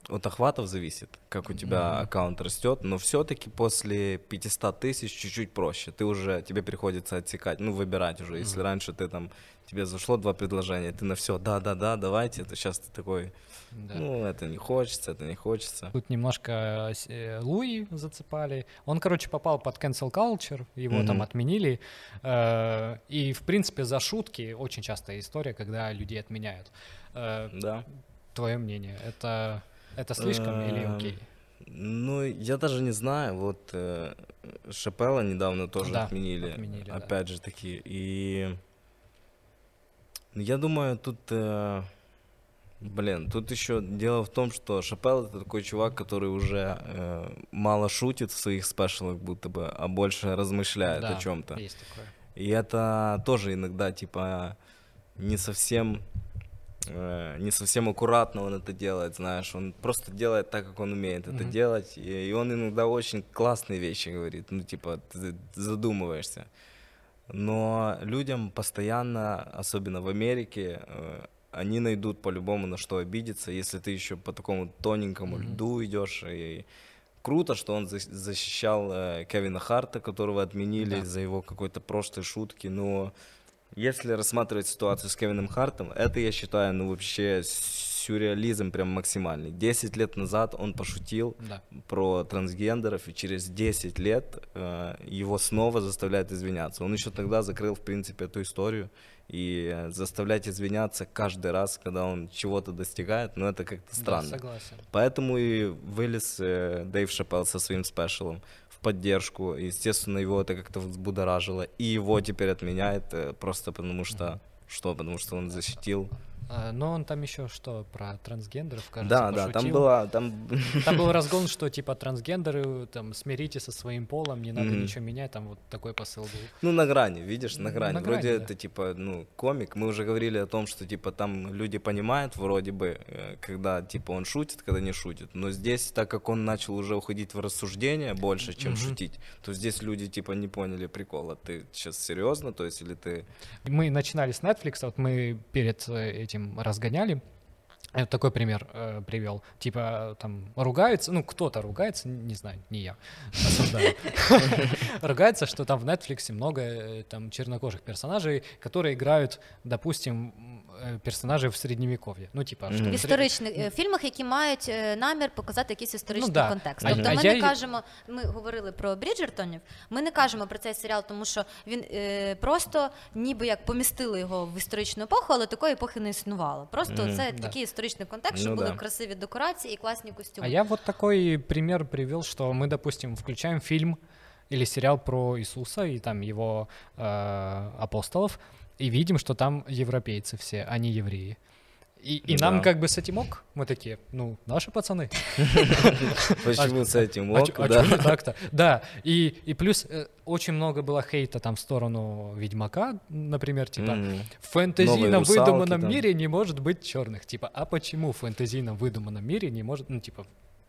Speaker 1: от охватов зависит, как у тебя
Speaker 2: Мгм.
Speaker 1: аккаунт растет. Но все-таки после 500 тысяч чуть-чуть проще. Ты уже, тебе приходится отсекать, ну, выбирать уже. Если
Speaker 2: Мгм.
Speaker 1: раньше ты там, тебе зашло два предложения, ты на все, да-да-да, давайте, то сейчас ты такой,
Speaker 2: Да.
Speaker 1: ну, это не хочется, это не хочется.
Speaker 2: Тут немножко с- э, Луи зацепали. Он, короче, попал под cancel culture, его там
Speaker 1: Мгм.
Speaker 2: отменили. Э, И, в принципе, за шутки очень частая история, когда людей отменяют. Э,
Speaker 1: Да.
Speaker 2: Твое мнение, это, это слишком или
Speaker 1: Эм,
Speaker 2: окей?
Speaker 1: Ну, я даже не знаю. Вот э, Шапелла недавно тоже
Speaker 2: Да,
Speaker 1: отменили.
Speaker 2: отменили, да.
Speaker 1: опять же таки. И ну, я думаю, тут... э, Блин, тут еще дело в том, что Шапелл это такой чувак, который уже э, мало шутит в своих спешалах, будто бы, а больше размышляет
Speaker 2: Да,
Speaker 1: о чем-то.
Speaker 2: Есть такое.
Speaker 1: И это тоже иногда, типа, не совсем, э, не совсем аккуратно он это делает, знаешь. Он просто делает так, как он умеет это
Speaker 2: Мгм.
Speaker 1: делать. И, и он иногда очень классные вещи говорит. Ну, типа, ты задумываешься. Но людям постоянно, особенно в Америке, э, они найдут по-любому на что обидеться, если ты еще по такому тоненькому
Speaker 2: Мгм.
Speaker 1: льду идешь и круто, что он за- защищал э, Кевина Харта, которого отменили
Speaker 2: Да.
Speaker 1: за его какой-то прошлой шутки, но если рассматривать ситуацию с Кевином Хартом, это, я считаю, ну вообще сюрреализм прям максимальный. 10 лет назад он пошутил
Speaker 2: Да.
Speaker 1: про трансгендеров, и через 10 лет э, его снова заставляют извиняться. Он еще тогда закрыл, в принципе, эту историю, и заставлять извиняться каждый раз, когда он чего-то достигает, ну это как-то
Speaker 2: Да,
Speaker 1: странно.
Speaker 2: согласен.
Speaker 1: Поэтому и вылез э, Дэйв Шапелл со своим спешалом поддержку. Естественно, его это как-то взбудоражило. И его теперь отменяет э, просто потому что... Что? Потому что он защитил.
Speaker 2: А, Но он там еще что, про трансгендеров, кажется,
Speaker 1: да, да, там
Speaker 2: пошутил.
Speaker 1: была... Там...
Speaker 2: Там был разгон, что типа трансгендеры, там, смиритесь со своим полом, не надо
Speaker 1: Мгм.
Speaker 2: ничего менять, там вот такой посыл был.
Speaker 1: Ну, на грани, видишь, на
Speaker 2: На
Speaker 1: грани.
Speaker 2: грани,
Speaker 1: вроде
Speaker 2: да.
Speaker 1: это, типа, ну, комик. Мы уже говорили о том, что, типа, там люди понимают, вроде бы, э, когда, типа, он шутит, когда не шутит. Но здесь, так как он начал уже уходить в рассуждение больше, чем
Speaker 2: Мгм.
Speaker 1: шутить, то здесь люди, типа, не поняли прикола. Ты сейчас серьезно, то есть, или ты...
Speaker 2: Мы начинали с Netflix, вот мы перед э, этим разгоняли. Вот такой пример э, привел. Типа там ругаются, ну кто-то ругается, не знаю, не я. Ругается, что там в Netflix много э, там чернокожих персонажей, которые играют, допустим, м, э, персонажей в средневековье. Ну типа, что
Speaker 1: Мгм.
Speaker 2: в
Speaker 3: В
Speaker 2: сред-
Speaker 3: історичних е, фільмах, які мають е, намір показати якийсь історичний
Speaker 2: Ну да.
Speaker 3: контекст.
Speaker 2: А-
Speaker 3: Тобто
Speaker 2: а
Speaker 3: ми
Speaker 2: я
Speaker 3: не
Speaker 2: й-
Speaker 3: кажемо, ми говорили про Бріджертонів, ми не кажемо про цей серіал, тому що він е, просто ніби як помістили його в історичну епоху, але такої епохи не існувало. Просто
Speaker 1: Мгм.
Speaker 3: це
Speaker 2: Да.
Speaker 3: такий історичний контекст, що
Speaker 1: Ну
Speaker 3: були
Speaker 1: да.
Speaker 3: красиві декорації і класні костюми.
Speaker 2: А я вот такой пример привел, что мы, допустим, включаем фильм или сериал про Иисуса и там его э, апостолов, И видим, что там европейцы все, а не евреи. И, и нам
Speaker 1: Да.
Speaker 2: как бы с этим ок, мы такие, ну, наши пацаны.
Speaker 1: Почему с этим
Speaker 2: А
Speaker 1: ок,
Speaker 2: а
Speaker 1: да?
Speaker 2: так-то? Да, и, и плюс э, очень много было хейта там в сторону Ведьмака, например, типа, в фэнтезийном выдуманном мире не может быть черных. Типа, а почему в фэнтезийном выдуманном мире не может, ну, типа,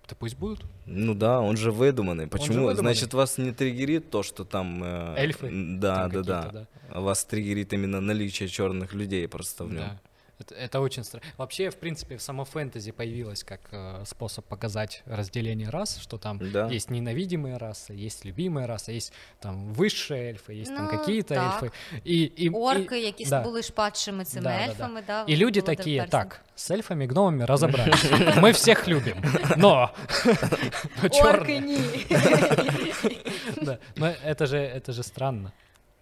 Speaker 2: да пусть будут.
Speaker 1: Ну да, он же выдуманный. Почему?
Speaker 2: выдуманный.
Speaker 1: Значит, вас не триггерит то, что там... э,
Speaker 2: Эльфы
Speaker 1: Да,
Speaker 2: там
Speaker 1: да, да,
Speaker 2: какие-то,
Speaker 1: А Вас триггерит именно наличие черных людей просто в нем.
Speaker 2: Да. Это, это очень странно. Вообще, в принципе, само фэнтези появилось как э, способ показать разделение рас, что там
Speaker 1: Да.
Speaker 2: есть ненавидимые расы, есть любимые расы, есть там высшие эльфы, есть там
Speaker 3: Ну,
Speaker 2: какие-то
Speaker 3: так.
Speaker 2: эльфы. И, и,
Speaker 3: Орки,
Speaker 2: и-
Speaker 3: які
Speaker 2: да.
Speaker 3: були шпадшими цими
Speaker 2: Да, да, да.
Speaker 3: ельфами, да,
Speaker 2: И люди такие, так, с эльфами, гномами разобрались. Мы всех любим, но... но
Speaker 3: Орки.
Speaker 2: Да, Но это же, это же странно.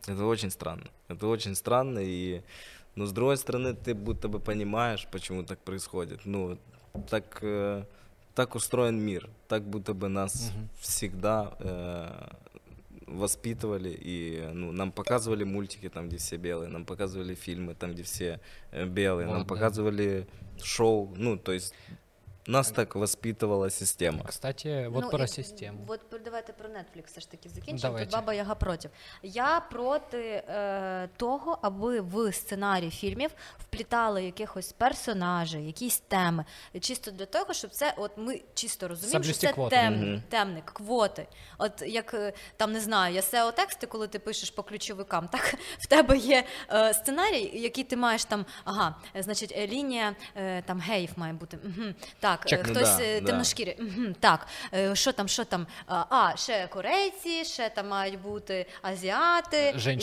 Speaker 1: Это очень странно. Это очень странно, и... Но с другой стороны, ты будто бы понимаешь, почему так происходит. Ну, так, э, так устроен мир. Так будто бы нас
Speaker 2: Мгм.
Speaker 1: всегда э, воспитывали, и ну, нам показывали мультики там, где все белые, нам показывали фильмы там, где все э, белые, нам
Speaker 2: Вот, да.
Speaker 1: показывали шоу, ну, то есть нас так воспитывала система.
Speaker 2: Кстати, вот
Speaker 3: Ну,
Speaker 2: про
Speaker 3: і
Speaker 2: систему.
Speaker 3: От давайте про Netflix все ж таки закінчимо.
Speaker 2: Давайте.
Speaker 3: Тут баба Яга проти. Я проти е, того, аби в сценарій фільмів вплітали якихось персонажей, якісь теми. Чисто для того, щоб це, от ми чисто розуміємо, що це
Speaker 2: квоти.
Speaker 3: тем,
Speaker 1: Мгм.
Speaker 3: темник, квоти. От як е, там не знаю, я SEO тексти, коли ти пишеш по ключовикам, так в тебе є е, сценарій, який ти маєш там, ага, значить, лінія е, там геїв має бути. Угу, так,
Speaker 2: Чек.
Speaker 3: е,
Speaker 1: Ну
Speaker 3: хтось
Speaker 1: да,
Speaker 3: е,
Speaker 1: да.
Speaker 3: темношкірий. Угу, так, е, що там, що там? А, а, ще корейці, ще там мають бути азіати, ще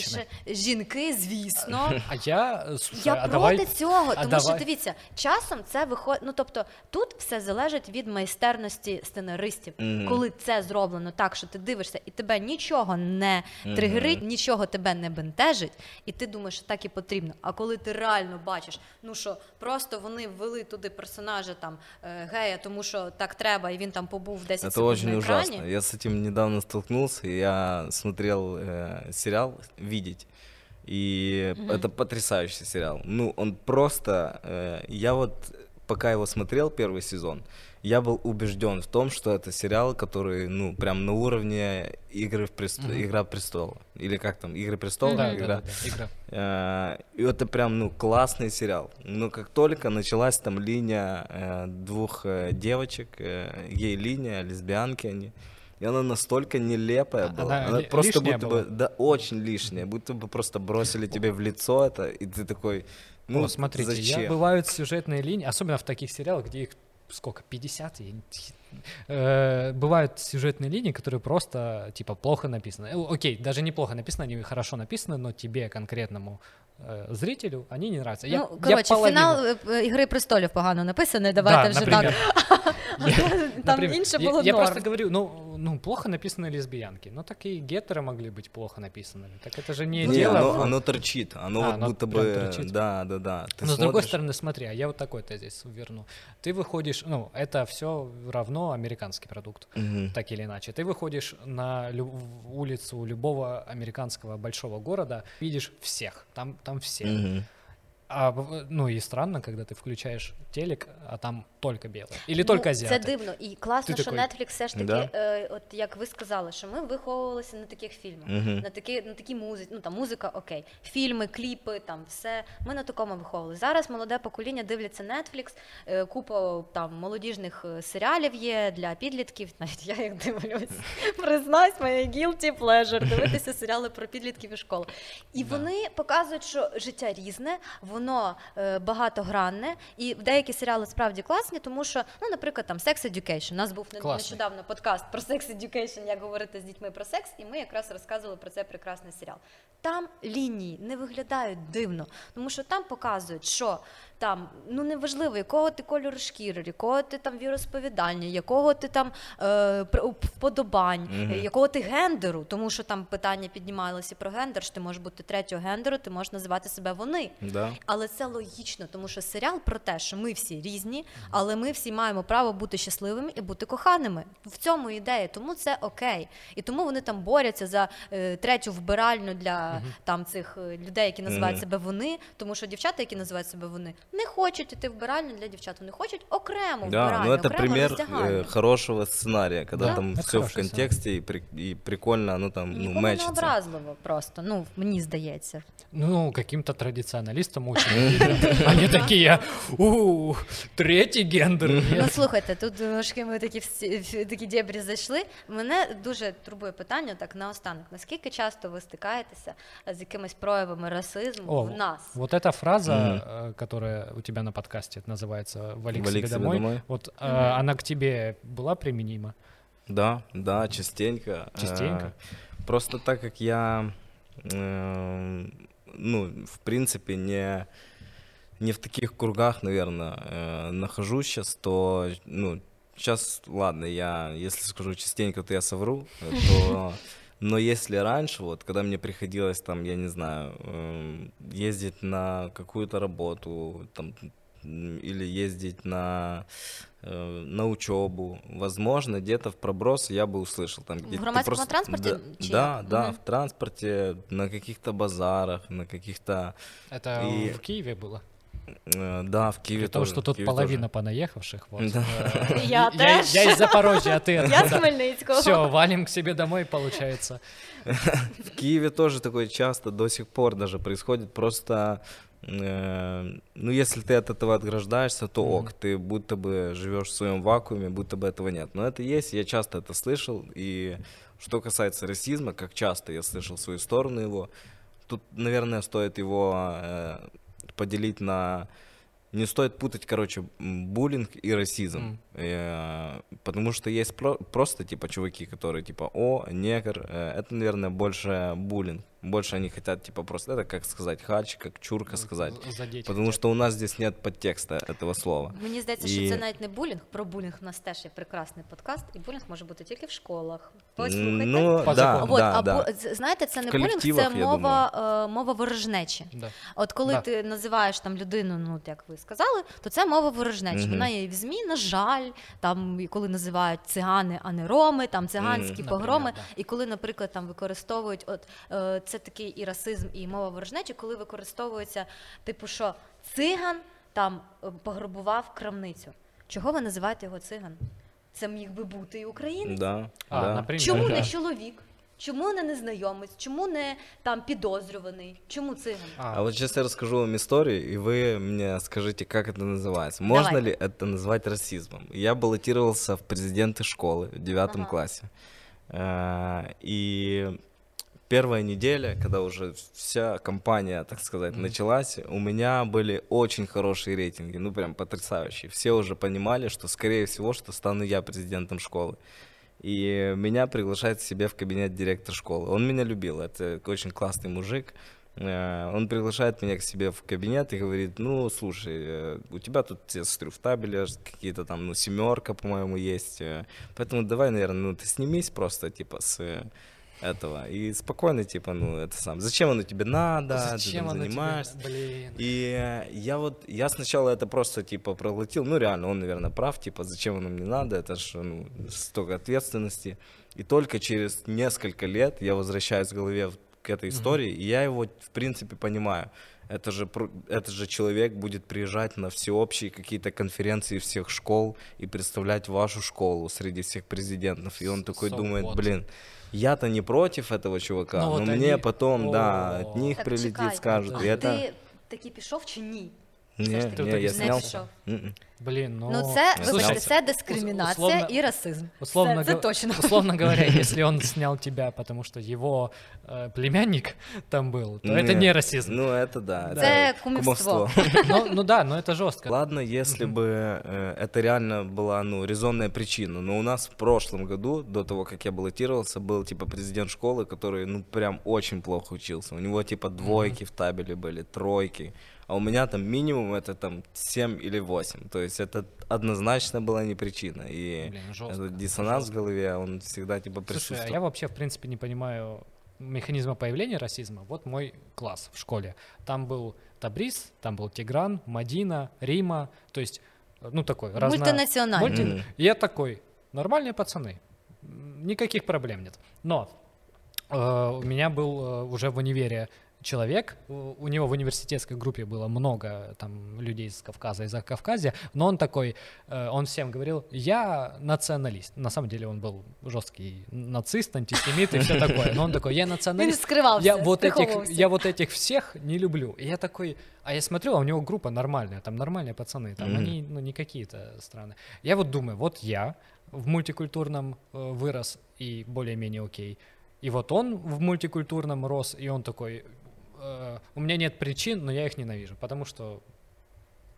Speaker 3: жінки, звісно.
Speaker 2: А я, слушай,
Speaker 3: Я
Speaker 2: а
Speaker 3: проти
Speaker 2: давай...
Speaker 3: цього,
Speaker 2: а
Speaker 3: тому що
Speaker 2: давай-
Speaker 3: дивіться, часом це виходить. Ну тобто тут все залежить від майстерності сценаристів.
Speaker 1: Мгм.
Speaker 3: Коли це зроблено так, що ти дивишся, і тебе нічого не тригерить, нічого тебе не бентежить, і ти думаєш, що так і потрібно. А коли ти реально бачиш, ну що просто вони ввели туди персонажа там е, гея, тому що так треба, і він там побув 10
Speaker 1: Это
Speaker 3: секунд
Speaker 1: очень
Speaker 3: на екрані.
Speaker 1: ужасно. Я с этим недавно столкнулся. Я смотрел э, сериал «Видеть». И это потрясающий сериал. Ну, он просто... э, я вот, пока его смотрел, первый сезон, я был убежден в том, что это сериал, который, ну, прям на уровне Игры в прест...
Speaker 2: Мгм.
Speaker 1: Игра престолов. Или как там, Игры престолов?
Speaker 2: Да, да,
Speaker 1: Игра.
Speaker 2: да, да, игра.
Speaker 1: Э, И это прям, ну, классный сериал. Но как только началась там линия э, двух э, девочек, э, гей-линия, лесбиянки они, и она настолько нелепая
Speaker 2: А-
Speaker 1: была.
Speaker 2: она
Speaker 1: Она
Speaker 2: ли-
Speaker 1: просто будто
Speaker 2: была?
Speaker 1: бы, да, очень лишняя, будто бы просто бросили тебе в лицо это, и ты такой, ну,
Speaker 2: Ну, смотрите,
Speaker 1: зачем?
Speaker 2: я, бывают сюжетные линии, особенно в таких сериалах, где их сколько, 50, я э, бывают сюжетные линии, которые просто, типа, плохо написаны. Э, Окей, даже неплохо написаны, они хорошо написаны, но тебе, конкретному зрителю, они не нравятся. Я-
Speaker 3: ну,
Speaker 2: я
Speaker 3: коротше,
Speaker 2: половину-
Speaker 3: фінал е, е, Ігри престолів погано написаний, давайте
Speaker 2: Да,
Speaker 3: вже
Speaker 2: например.
Speaker 3: так. Там
Speaker 2: Например,
Speaker 3: інше
Speaker 2: я-
Speaker 3: було
Speaker 2: Я,
Speaker 3: норм.
Speaker 2: просто говорю, ну, ну, плохо написаны лесбиянки. Ну, так и гетеры могли быть плохо написанными. Так это же не,
Speaker 1: Не,
Speaker 2: дело.
Speaker 1: оно,
Speaker 2: в-
Speaker 1: оно торчит, оно
Speaker 2: А,
Speaker 1: вот
Speaker 2: оно
Speaker 1: будто
Speaker 2: прям
Speaker 1: бы,
Speaker 2: торчит?
Speaker 1: да, да, да. Ты
Speaker 2: Но с другой
Speaker 1: смотришь-
Speaker 2: стороны, смотри, а я вот такой тезис верну. Ты выходишь, ну, это все равно американский продукт,
Speaker 1: Мгм.
Speaker 2: так или иначе. Ты выходишь на лю- в улицу любого американского большого города, видишь всех, там, там все.
Speaker 1: Мгм.
Speaker 2: А, в- ну и странно, когда ты включаешь телек, а там только белые. Или только
Speaker 3: Ну,
Speaker 2: азиаты.
Speaker 3: Це дивно. І класно,
Speaker 2: Ти
Speaker 3: що
Speaker 2: такий,
Speaker 3: Netflix все ж таки,
Speaker 1: Да.
Speaker 3: е, от як ви сказали, що ми виховувалися на таких фільмах,
Speaker 1: Мгм.
Speaker 3: на такі, на такі музиці, ну там музика, окей, фільми, кліпи, там все. Ми на такому виховували. Зараз молоде покоління дивляться Netflix, е, купа там молодіжних е, серіалів є для підлітків. Навіть я їх дивлюсь. Признаюсь, моє guilty pleasure дивитися серіали про підлітків і школу. І
Speaker 2: Да.
Speaker 3: вони показують, що життя різне, воно е, багатогранне, і деякі серіали справді класні, тому що, ну, наприклад, там Sex Education. У нас був
Speaker 2: Класний.
Speaker 3: нещодавно подкаст про Sex Education, як говорити з дітьми про секс, і ми якраз розказували про цей прекрасний серіал. Там лінії не виглядають дивно, тому що там показують, що там ну неважливо, якого ти кольору шкіри, якого ти там віросповідання, якого ти там е, вподобань, е, якого ти гендеру, тому що там питання піднімалися про гендер, що ти можеш бути третього гендеру, ти можеш називати себе вони.
Speaker 1: Да.
Speaker 3: Але це логічно, тому що серіал про те, що ми всі різні, але ми всі маємо право бути щасливими і бути коханими. В цьому ідея, тому це окей. І тому вони там борються за е, третю вбиральню для там цих е, людей, які називають
Speaker 1: Мгм.
Speaker 3: себе вони, тому що дівчата, які називають себе вони, не хочуть іти в вбиральню для дівчат, вони хочуть окремо
Speaker 1: Да,
Speaker 3: вбиральню,
Speaker 1: ну это
Speaker 3: окремо
Speaker 1: пример
Speaker 3: роздягальню.
Speaker 1: э, хорошего сценария, когда
Speaker 3: Да,
Speaker 1: там
Speaker 2: это
Speaker 1: все в
Speaker 2: хороший
Speaker 1: контексте и, при- и прикольно, ну там, ну,
Speaker 3: Нікому не
Speaker 1: мечится.
Speaker 3: образливо просто, ну мені здається.
Speaker 2: Ну, каким-то традиционалистам очень. обидно. Они такие, у третий гендер.
Speaker 3: Ну
Speaker 2: нет».
Speaker 3: слухайте, тут трошки ми такі всі в такі дєбрі зайшли. Мене дуже турбує питання так наостанок. Наскільки часто ви стикаєтеся з якимись проявами расизму
Speaker 2: О,
Speaker 3: в нас?
Speaker 2: Вот эта фраза,
Speaker 1: Мгм.
Speaker 2: э, которая у тебя на подкасте называется «Вали к
Speaker 1: Вали
Speaker 2: себе
Speaker 1: к себе
Speaker 2: домой»,
Speaker 1: домой.
Speaker 2: вот э, она к тебе была применима?
Speaker 1: Да, да, частенько.
Speaker 2: Частенько?
Speaker 1: Э, Просто так как я, э, ну, в принципе, не, не в таких кругах, наверное, нахожусь сейчас, то, ну, сейчас, ладно, я, если скажу частенько, то я совру, э, то... Но если раньше, вот, когда мне приходилось там, я не знаю, эм, ездить на какую-то работу, там, или ездить на, э, на учебу, возможно, где-то в проброс я бы услышал. Там, где ты
Speaker 3: громадском
Speaker 1: просто-
Speaker 3: транспорте
Speaker 1: Да, да, да,
Speaker 3: Мгм.
Speaker 1: в транспорте, на каких-то базарах, на каких-то...
Speaker 2: Это
Speaker 1: И-
Speaker 2: в Киеве было?
Speaker 1: Э, да, в Киеве
Speaker 2: При том,
Speaker 1: тоже.
Speaker 2: что тут
Speaker 1: Киеве
Speaker 2: половина
Speaker 1: тоже.
Speaker 2: понаехавших. Вот,
Speaker 1: Да.
Speaker 2: э,
Speaker 3: Я
Speaker 2: я, я из Запорожья, а ты
Speaker 3: Я з
Speaker 2: откуда?
Speaker 3: Хмельницького.
Speaker 2: Все, валим к себе домой, получается.
Speaker 1: В Киеве тоже такое часто до сих пор даже происходит. Просто, э, ну, если ты от этого отграждаешься, то ок, ты будто бы живешь в своем вакууме, будто бы этого нет. Но это есть, я часто это слышал. И что касается расизма, как часто я слышал свою сторону его, тут, наверное, стоит его э, поделить на... Не стоит путать, короче, буллинг и расизм.
Speaker 2: М.
Speaker 1: Э, потому что есть про- просто, типа, чуваки, которые, типа, о, негр. э, это, наверное, больше буллинг. Больше они хотят, типа, просто, это, как сказать, хач, как чурка сказать.
Speaker 2: З- Задеть
Speaker 1: Потому
Speaker 2: хотят.
Speaker 1: что у нас здесь нет подтекста этого слова.
Speaker 3: Мені здається,
Speaker 1: І-
Speaker 3: що це навіть не булінг. Про булінг у нас теж є прекрасний подкаст, і булінг може бути тільки в школах.
Speaker 1: М. Ну,
Speaker 2: По
Speaker 1: да,
Speaker 2: закону.
Speaker 3: От,
Speaker 1: да,
Speaker 3: або
Speaker 1: да.
Speaker 3: з- знаєте, це
Speaker 1: В
Speaker 3: не булінг, це
Speaker 1: колективах, я
Speaker 3: мова, е, мова ворожнечі.
Speaker 2: Да.
Speaker 3: От коли
Speaker 2: Да.
Speaker 3: ти називаєш там людину, ну от як ви сказали, то це мова ворожнечі.
Speaker 1: Мгм.
Speaker 3: Вона є і в ЗМІ, на жаль, там і коли називають цигани, а не роми, там циганські
Speaker 1: Мгм.
Speaker 3: погроми.
Speaker 2: Наприклад, да.
Speaker 3: І коли, наприклад, там використовують, от е, це такий і расизм, і мова ворожнечі, коли використовується, типу, що циган там е, пограбував крамницю. Чого ви називаєте його циган? Це міг би бути і українець.
Speaker 1: Да,
Speaker 2: А,
Speaker 1: да.
Speaker 2: например,
Speaker 3: Чому
Speaker 2: да.
Speaker 3: не чоловік? Чому не незнайомець? Чому не там підозрюваний? Чому циган?
Speaker 1: А вот сейчас я расскажу вам историю, и вы мне скажите, как это называется. Можно
Speaker 3: Давай.
Speaker 1: ли это назвать расизмом? Я баллотировался в президенты школы в девятом
Speaker 3: Ага.
Speaker 1: классе. Э, И первая неделя, когда уже вся компания, так сказать, началась, у меня были очень хорошие рейтинги, ну прям потрясающие. Все уже понимали, что скорее всего, что стану я президентом школы. И меня приглашает к себе в кабинет директор школы. Он меня любил, это очень классный мужик. Э, Он приглашает меня к себе в кабинет и говорит, ну, слушай, э, у тебя тут, я смотрю, в табеле какие-то там, ну, семерка, по-моему, есть. э, Поэтому давай, наверное, ну, ты снимись просто, типа, с этого. И спокойно, типа, ну, это сам. Зачем оно тебе надо? ты
Speaker 2: Зачем
Speaker 1: там
Speaker 2: оно тебе?
Speaker 1: занимаешься?
Speaker 2: Блин.
Speaker 1: И я вот, я сначала это просто, типа, проглотил, ну, реально, он, наверное, прав, типа, зачем оно мне надо, это же, ну, столько ответственности. И только через несколько лет я возвращаюсь в голове к этой истории, и я его, в принципе, понимаю. Это же, этот же человек будет приезжать на всеобщие какие-то конференции всех школ и представлять вашу школу среди всех президентов. И он такой
Speaker 2: So
Speaker 1: думает,
Speaker 2: what?
Speaker 1: блин, я-то не против этого чувака,
Speaker 2: Ну
Speaker 1: но
Speaker 2: вот
Speaker 1: мне
Speaker 2: они-
Speaker 1: потом, да,
Speaker 2: О.
Speaker 1: от них
Speaker 3: Так,
Speaker 1: прилетит,
Speaker 3: чекай,
Speaker 1: скажут.
Speaker 3: а
Speaker 1: И это...
Speaker 3: таки пішов чи ні?
Speaker 1: Не,
Speaker 3: Все ж таки,
Speaker 1: не,
Speaker 2: ты
Speaker 1: я
Speaker 2: не
Speaker 1: снял.
Speaker 3: пішов.
Speaker 1: М-м.
Speaker 2: Блин, ну...
Speaker 3: Ну, це,
Speaker 1: Я
Speaker 3: вибачте,
Speaker 1: знав.
Speaker 3: це дискримінація
Speaker 2: Условно-
Speaker 3: і расизм.
Speaker 2: Условно,
Speaker 3: це, це
Speaker 2: го-
Speaker 3: точно.
Speaker 2: условно говоря, если он снял тебя, потому что его э, племянник там был, то это
Speaker 1: Не,
Speaker 2: не расизм.
Speaker 1: Ну, это да.
Speaker 3: Це
Speaker 1: это
Speaker 3: кумівство.
Speaker 2: Ну, ну да, но это жестко.
Speaker 1: Ладно, если бы э, это реально была, ну, резонная причина, но у нас в прошлом году, до того, как я баллотировался, был, типа, президент школы, который, ну, прям очень плохо учился. У него, типа, двойки в табеле были, тройки, а у меня там минимум это, там, 7 или 8. То есть это однозначно была не причина. И
Speaker 2: Блин, жестко.
Speaker 1: этот диссонанс в голове, он всегда, типа,
Speaker 2: Слушай, а
Speaker 1: присутствует.
Speaker 2: я вообще, в принципе, не понимаю механизма появления расизма. Вот мой класс в школе. Там был Табрис, там был Тигран, Мадина, Рима. То есть, ну, такой разно...
Speaker 3: Мультинаціональний.
Speaker 2: Мульти-
Speaker 1: Мгм.
Speaker 2: И я такой, нормальные пацаны, никаких проблем нет. Но э, у меня был э, уже в универе человек, у него в университетской группе было много там людей из Кавказа, из Кавказа, но он такой, э, он всем говорил, я националист. На самом деле он был жесткий нацист, антисемит и все такое, но он такой, я
Speaker 3: Він
Speaker 2: националист.
Speaker 3: скривався,
Speaker 2: Я вот, этих, я вот этих всех не люблю. И я такой, а я смотрю, а у него группа нормальная, там нормальные пацаны, там
Speaker 1: Мгм.
Speaker 2: они, ну, не какие-то страны. Я вот думаю, вот я в мультикультурном э, вырос и более-менее окей. И вот он в мультикультурном рос, и он такой, э, у меня нет причин, но я их ненавижу, потому что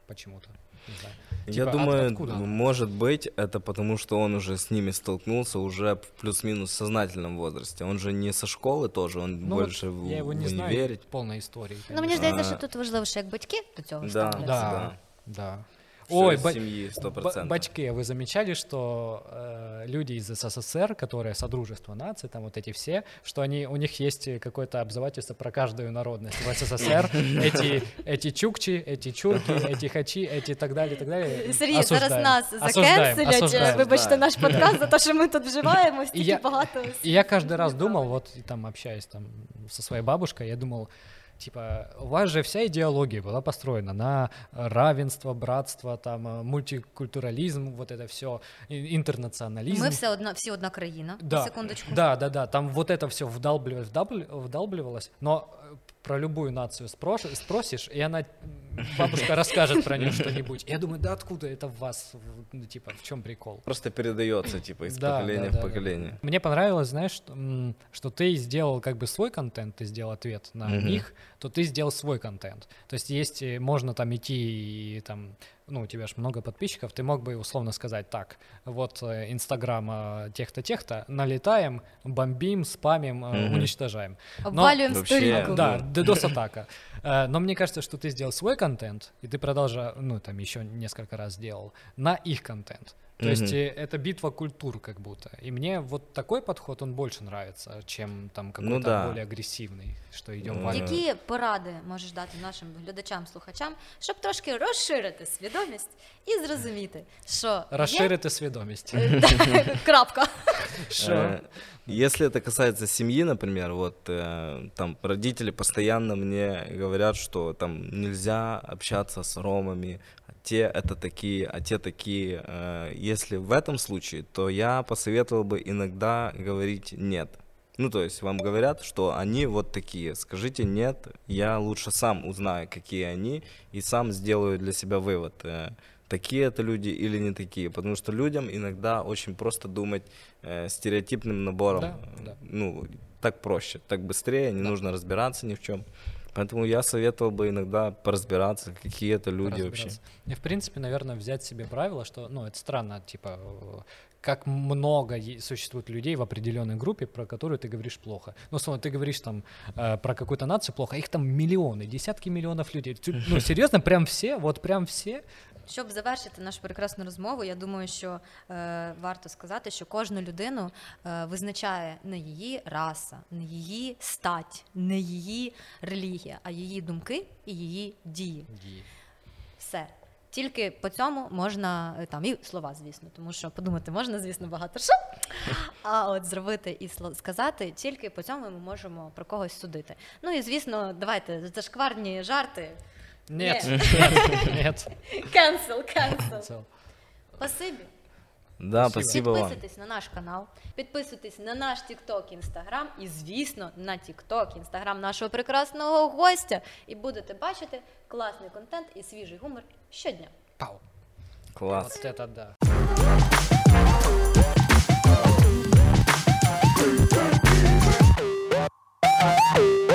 Speaker 2: почему-то. Не знаю.
Speaker 1: Я
Speaker 2: Типа, от-
Speaker 1: думаю,
Speaker 2: откуда?
Speaker 1: может быть, это потому, что он уже с ними столкнулся уже в плюс-минус сознательном возрасте. Он же не со школы тоже, он
Speaker 2: Ну вот
Speaker 1: больше в,
Speaker 2: я его не
Speaker 1: в
Speaker 2: знаю
Speaker 1: универе.
Speaker 2: полной истории.
Speaker 3: Ну, мені здається, що
Speaker 1: А.
Speaker 3: тут важливо, що як батьки до цього
Speaker 1: Да,
Speaker 3: ставляться.
Speaker 2: Да,
Speaker 1: Да.
Speaker 2: да.
Speaker 1: Всё
Speaker 2: Ой,
Speaker 1: из
Speaker 2: ба-
Speaker 1: семьи, сто
Speaker 2: Ба-
Speaker 1: процентов.
Speaker 2: Бачки, вы замечали, что э, люди из СССР, которые Содружество наций, там вот эти все, что они, у них есть какое-то обзывательство про каждую народность в СССР. Эти, эти чукчи, эти чурки, эти хачи, эти так далее, так далее.
Speaker 3: Сергій, зараз
Speaker 2: Осуждаем.
Speaker 3: нас
Speaker 2: Осуждаем,
Speaker 3: закенселять.
Speaker 2: осуждаем.
Speaker 3: Вибачте наш подкаст за те, що ми тут вживаємо
Speaker 2: И
Speaker 3: стільки
Speaker 2: я,
Speaker 3: багато.
Speaker 2: и я каждый раз думал, вот и там общаясь там со своей бабушкой, я думал, типа, у вас же вся идеология была построена на э, равенство, братство, там, э, мультикультурализм, вот это все, интернационализм.
Speaker 3: Ми все одна, всі одна країна.
Speaker 2: Да,
Speaker 3: Секундочку.
Speaker 2: да, да, да, там вот это все вдалбливалось, вдалбли- вдалбливалось, но про любую нацию спрош- спросишь, и она, бабушка расскажет про нее что-нибудь. Я думаю, да откуда это в вас, ну, типа, в чем прикол?
Speaker 1: Просто передается, типа, из
Speaker 2: Да,
Speaker 1: поколения
Speaker 2: да,
Speaker 1: в
Speaker 2: да, да.
Speaker 1: поколение.
Speaker 2: Мне понравилось, знаешь, что, что ты сделал как бы свой контент, ты сделал ответ на
Speaker 1: Мгм.
Speaker 2: них, то ты сделал свой контент. То есть есть, э, можно там идти и там, ну, у тебя же много подписчиков, ты мог бы условно сказать так, вот э, Инстаграм э, тех-то, тех-то, налетаем, бомбим, спамим,
Speaker 1: Мгм.
Speaker 2: уничтожаем.
Speaker 3: Обвалюємо
Speaker 1: Вообще,
Speaker 3: сторінку.
Speaker 2: Да. DDoS-атака. Но мне кажется, что ты сделал свой контент, и ты продолжал, ну, там еще несколько раз сделал, на их контент. То есть
Speaker 1: Мгм.
Speaker 2: э, это битва культур как будто. И мне вот такой подход, он больше нравится, чем там какой-то
Speaker 1: Ну да.
Speaker 2: более агрессивный, что идем
Speaker 1: Ну,
Speaker 2: в армию.
Speaker 3: Які поради можеш дати нашим глядачам, слухачам, щоб трошки розширити свідомість і зрозуміти, що є-
Speaker 2: Расширити свідомість.
Speaker 3: Да, крапка.
Speaker 2: Що?
Speaker 1: Э, Если это касается семьи, например, вот э, там родители постоянно мне говорят, что там нельзя общаться с ромами, а те это такие, а те такие. Э, Если в этом случае, то я посоветовал бы иногда говорить нет. Ну, то есть вам говорят, что они вот такие. Скажите нет, я лучше сам узнаю, какие они, и сам сделаю для себя вывод, э, такие это люди или не такие. Потому что людям иногда очень просто думать э, стереотипным набором.
Speaker 2: Да, да.
Speaker 1: Ну, так проще, так быстрее, не нужно разбираться ни в чем. Поэтому я советовал бы иногда поразбираться, какие это люди вообще.
Speaker 2: И, в принципе, наверное, взять себе правило, что, ну, это странно, типа, как много е- существует людей в определенной группе, про которую ты говоришь плохо. Ну, словно ты говоришь там э, про какую-то нацию плохо, а их там миллионы, десятки миллионов людей. Ты- Ну, серьезно, прям все, вот прям все?
Speaker 3: Щоб завершити нашу прекрасну розмову, я думаю, що е, варто сказати, що кожну людину е, визначає не її раса, не її стать, не її релігія, а її думки і її дії. Все. Тільки по цьому можна е, там і слова, звісно, тому що подумати можна, звісно, багато що. А от зробити і сказати тільки по цьому ми можемо про когось судити. Ну і звісно, давайте зашкварні жарти.
Speaker 2: Ні.
Speaker 3: Кенсел, кенсел. Спасибі.
Speaker 1: Да,
Speaker 2: спасибо
Speaker 1: вам.
Speaker 3: На наш канал, підписуйтесь на наш TikTok, Instagram і, звісно, на TikTok, Instagram нашого прекрасного гостя. І будете бачити класний контент і свіжий гумор щодня.
Speaker 2: Пау.
Speaker 1: Клас.
Speaker 2: Вот это да. Hey, hey.